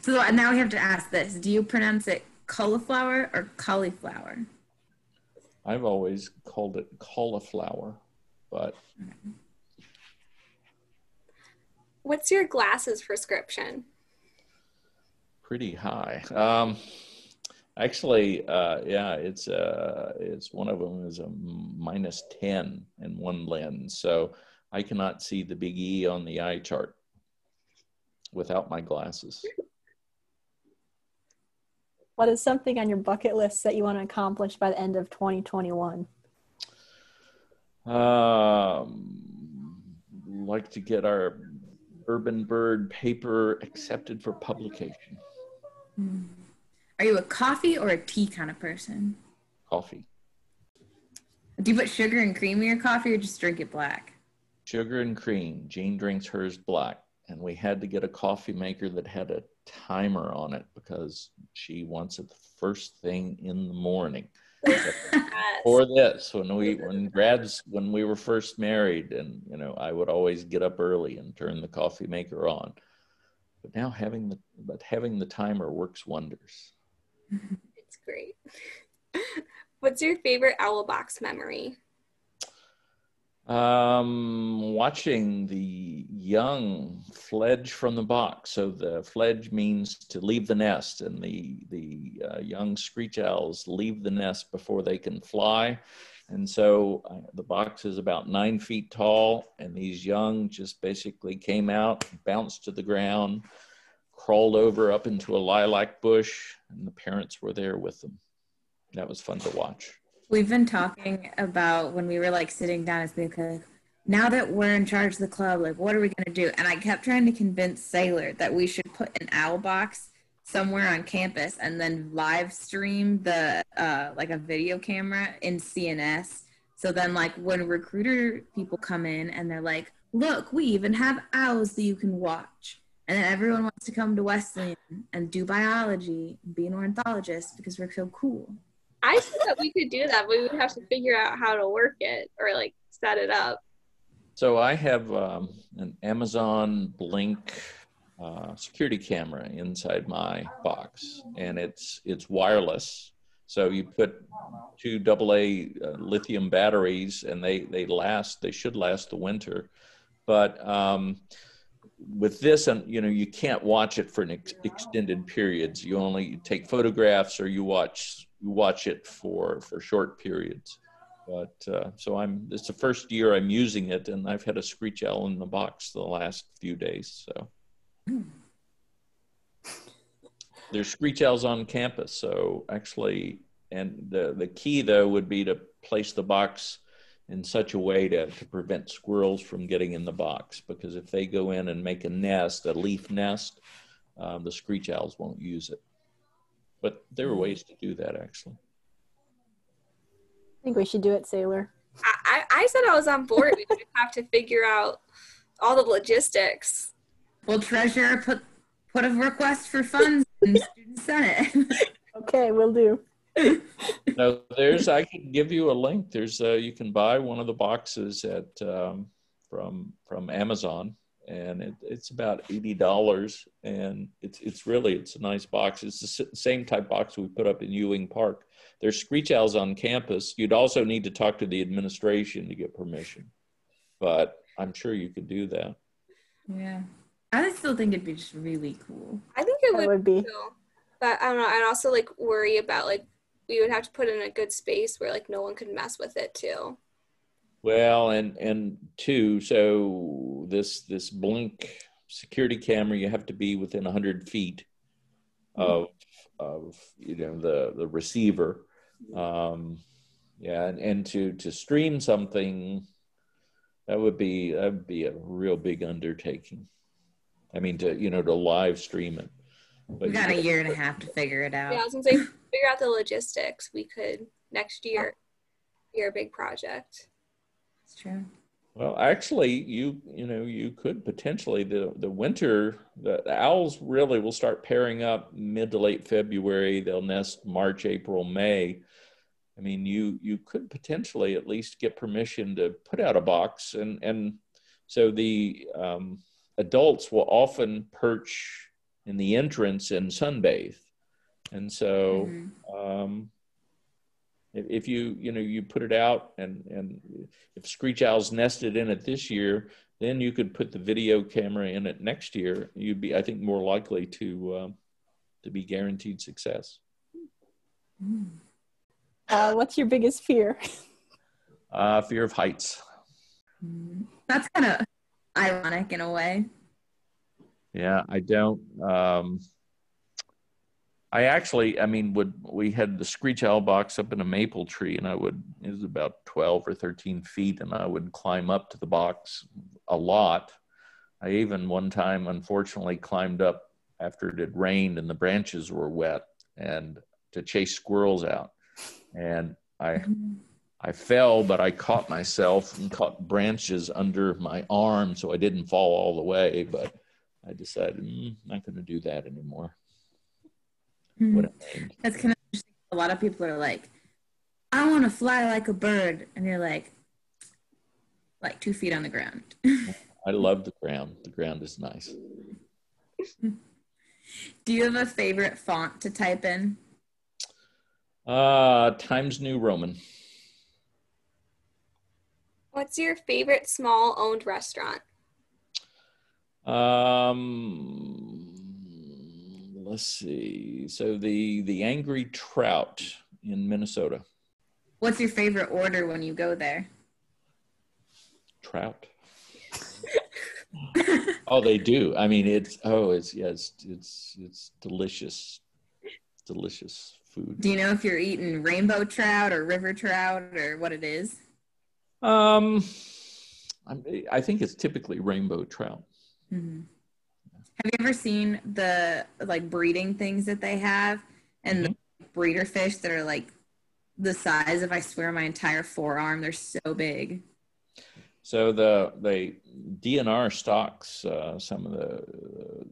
So now we have to ask this: Do you pronounce it cauliflower or cauliflower? I've always called it cauliflower, but. What's your glasses prescription? Pretty high. Um, actually, uh, yeah, it's uh, it's one of them is a minus ten in one lens, so I cannot see the big E on the eye chart without my glasses. What is something on your bucket list that you want to accomplish by the end of 2021? Um, like to get our Urban Bird paper accepted for publication. Are you a coffee or a tea kind of person? Coffee. Do you put sugar and cream in your coffee or just drink it black? Sugar and cream. Jean drinks hers black. And we had to get a coffee maker that had a timer on it because she wants it the first thing in the morning. [laughs] For this, when we when grads when we were first married, and you know, I would always get up early and turn the coffee maker on. But now having the but having the timer works wonders. [laughs] It's great. What's your favorite owl box memory? Um, watching the young fledge from the box. So the fledge means to leave the nest, and the the uh, young screech owls leave the nest before they can fly. And so uh, the box is about nine feet tall, and these young just basically came out, bounced to the ground, crawled over up into a lilac bush, and the parents were there with them. That was fun to watch. We've been talking about when we were like sitting down as like, now that we're in charge of the club, like what are we gonna do? And I kept trying to convince Sailor that we should put an owl box somewhere on campus and then live stream the uh, like a video camera in CNS. So then like when recruiter people come in and they're like, look, we even have owls that you can watch. And then everyone wants to come to Wesleyan and do biology be an ornithologist because we're so cool. I said that we could do that, but we would have to figure out how to work it or like set it up. So I have um, an Amazon Blink uh, security camera inside my box, and it's it's wireless. So you put two AA uh, lithium batteries, and they they last. They should last the winter, but um, with this, and you know, you can't watch it for an ex- extended periods. You only take photographs, or you watch you watch it for for short periods. But uh, so I'm. It's the first year I'm using it, and I've had a screech owl in the box the last few days. So there's screech owls on campus. So actually, and the the key though would be to place the box in such a way to, to prevent squirrels from getting in the box because if they go in and make a nest, a leaf nest, um, the screech owls won't use it. But there are ways to do that actually. I think we should do it, Sailor. I, I, I said I was on board. we would have to figure out all the logistics. Well, treasurer put put a request for funds in student senate. [laughs] Okay, we'll do. [laughs] No, there's. I can give you a link. There's. Uh, you can buy one of the boxes at um, from from Amazon, and it, it's about eighty dollars. And it's it's really it's a nice box. It's the same type box we put up in Ewing Park. There's screech owls on campus. You'd also need to talk to the administration to get permission, but I'm sure you could do that. yeah, I still think it'd be just really cool. I think it would would be. too. But I don't know. I'd also like worry about like we would have to put in a good space where like no one could mess with it too. Well, and and two, so this this blink security camera, you have to be within hundred feet of of you know the the receiver. Um, yeah, and, and to to stream something, that would be that would be a real big undertaking. I mean, to you know to live stream it. But We got a year and a half to figure it out. Yeah, I out. was gonna say figure out the logistics. We could next year be our big project. It's true. Well, actually, you you know you could potentially the the winter the, the owls really will start pairing up mid to late February. They'll nest March, April, May. I mean, you you could potentially at least get permission to put out a box, and and so the um, adults will often perch in the entrance and sunbathe, and so Mhm. um, if, you you know you put it out and and if screech owls nested in it this year then you could put the video camera in it next year you'd be i think more likely to um, to be guaranteed success Uh, what's your biggest fear? [laughs] uh, fear of heights Mm. That's kind of ironic in a way. yeah i don't um, i actually i mean would we had the screech owl box up in a maple tree and i would it was about 12 or 13 feet and i would climb up to the box a lot I even one time, unfortunately, climbed up after it had rained and the branches were wet, and to chase squirrels out. And I. I fell, but I caught myself and caught branches under my arm, so I didn't fall all the way. But I decided mm, I'm not going to do that anymore. Mm-hmm. That's kind of interesting. A lot of people are like, I want to fly like a bird. And you're like, like two feet on the ground. [laughs] I love the ground. The ground is nice. [laughs] Do you have a favorite font to type in? Uh, Times New Roman. What's your favorite small owned restaurant? Um, let's see. So the the Angry Trout in Minnesota. What's your favorite order when you go there? Trout. oh, they do. I mean, it's oh, it's yes, yeah, it's, it's it's delicious, delicious food. Do you know if you're eating rainbow trout or river trout or what it is? Um, I, I think it's typically rainbow trout. Mm-hmm. Have you ever seen the like breeding things that they have and mm-hmm. the breeder fish that are like the size of I swear my entire forearm? They're so big. So the the DNR stocks uh, some of the,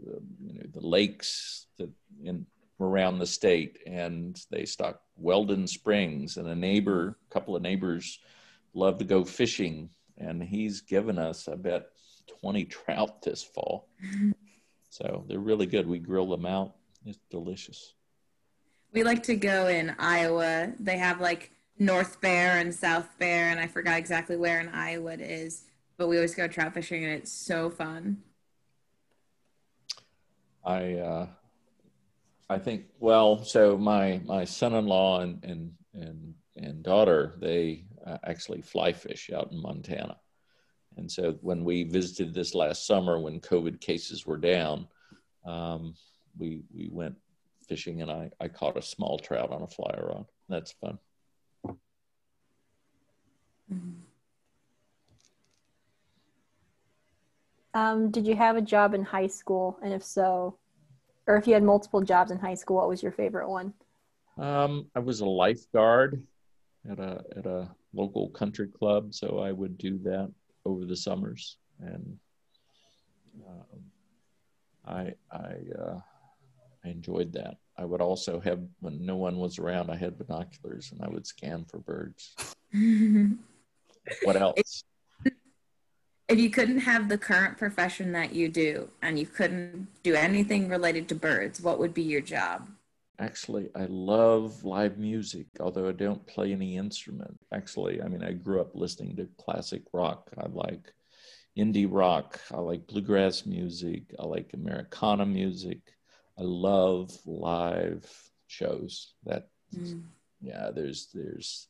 the, you know, the lakes that in around the state, and they stock Weldon Springs. And a neighbor, a couple of neighbors, love to go fishing, and he's given us, I bet, twenty trout this fall. [laughs] so they're really good. We grill them out. It's delicious. We like to go in Iowa. They have like North Bear and South Bear, and I forgot exactly where in Iowa it is, but we always go trout fishing, and it's so fun. I uh, I think well, so my my son-in-law and and and and daughter they uh, actually fly fish out in Montana, and so when we visited this last summer when COVID cases were down, um, we we went fishing and I I caught a small trout on a fly rod. That's fun. Mm-hmm. Um, did you have a job in high school? And if so, or if you had multiple jobs in high school, what was your favorite one? Um, I was a lifeguard at a at a local country club, so I would do that over the summers, and um, I I uh, I enjoyed that. I would also have when no one was around, I had binoculars and I would scan for birds. what [laughs] else? If you couldn't have the current profession that you do and you couldn't do anything related to birds, what would be your job? Actually, I love live music, although I don't play any instrument. Actually, I mean, I grew up listening to classic rock. I like indie rock. I like bluegrass music. I like Americana music. I love live shows. That, mm. yeah, there's, there's,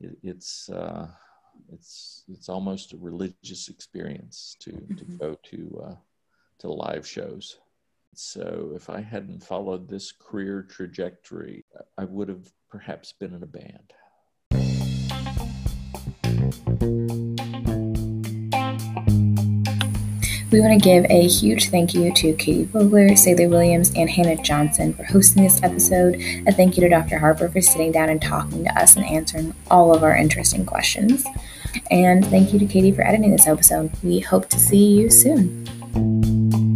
it, it's, uh, it's it's almost a religious experience to mm-hmm. to go to uh, to live shows. So if I hadn't followed this career trajectory, I would have perhaps been in a band. We want to give a huge thank you to Katie Vogler, Sailor Williams, and Hannah Johnson for hosting this episode. A thank you to Dr. Harper for sitting down and talking to us and answering all of our interesting questions. And thank you to Katie for editing this episode. We hope to see you soon.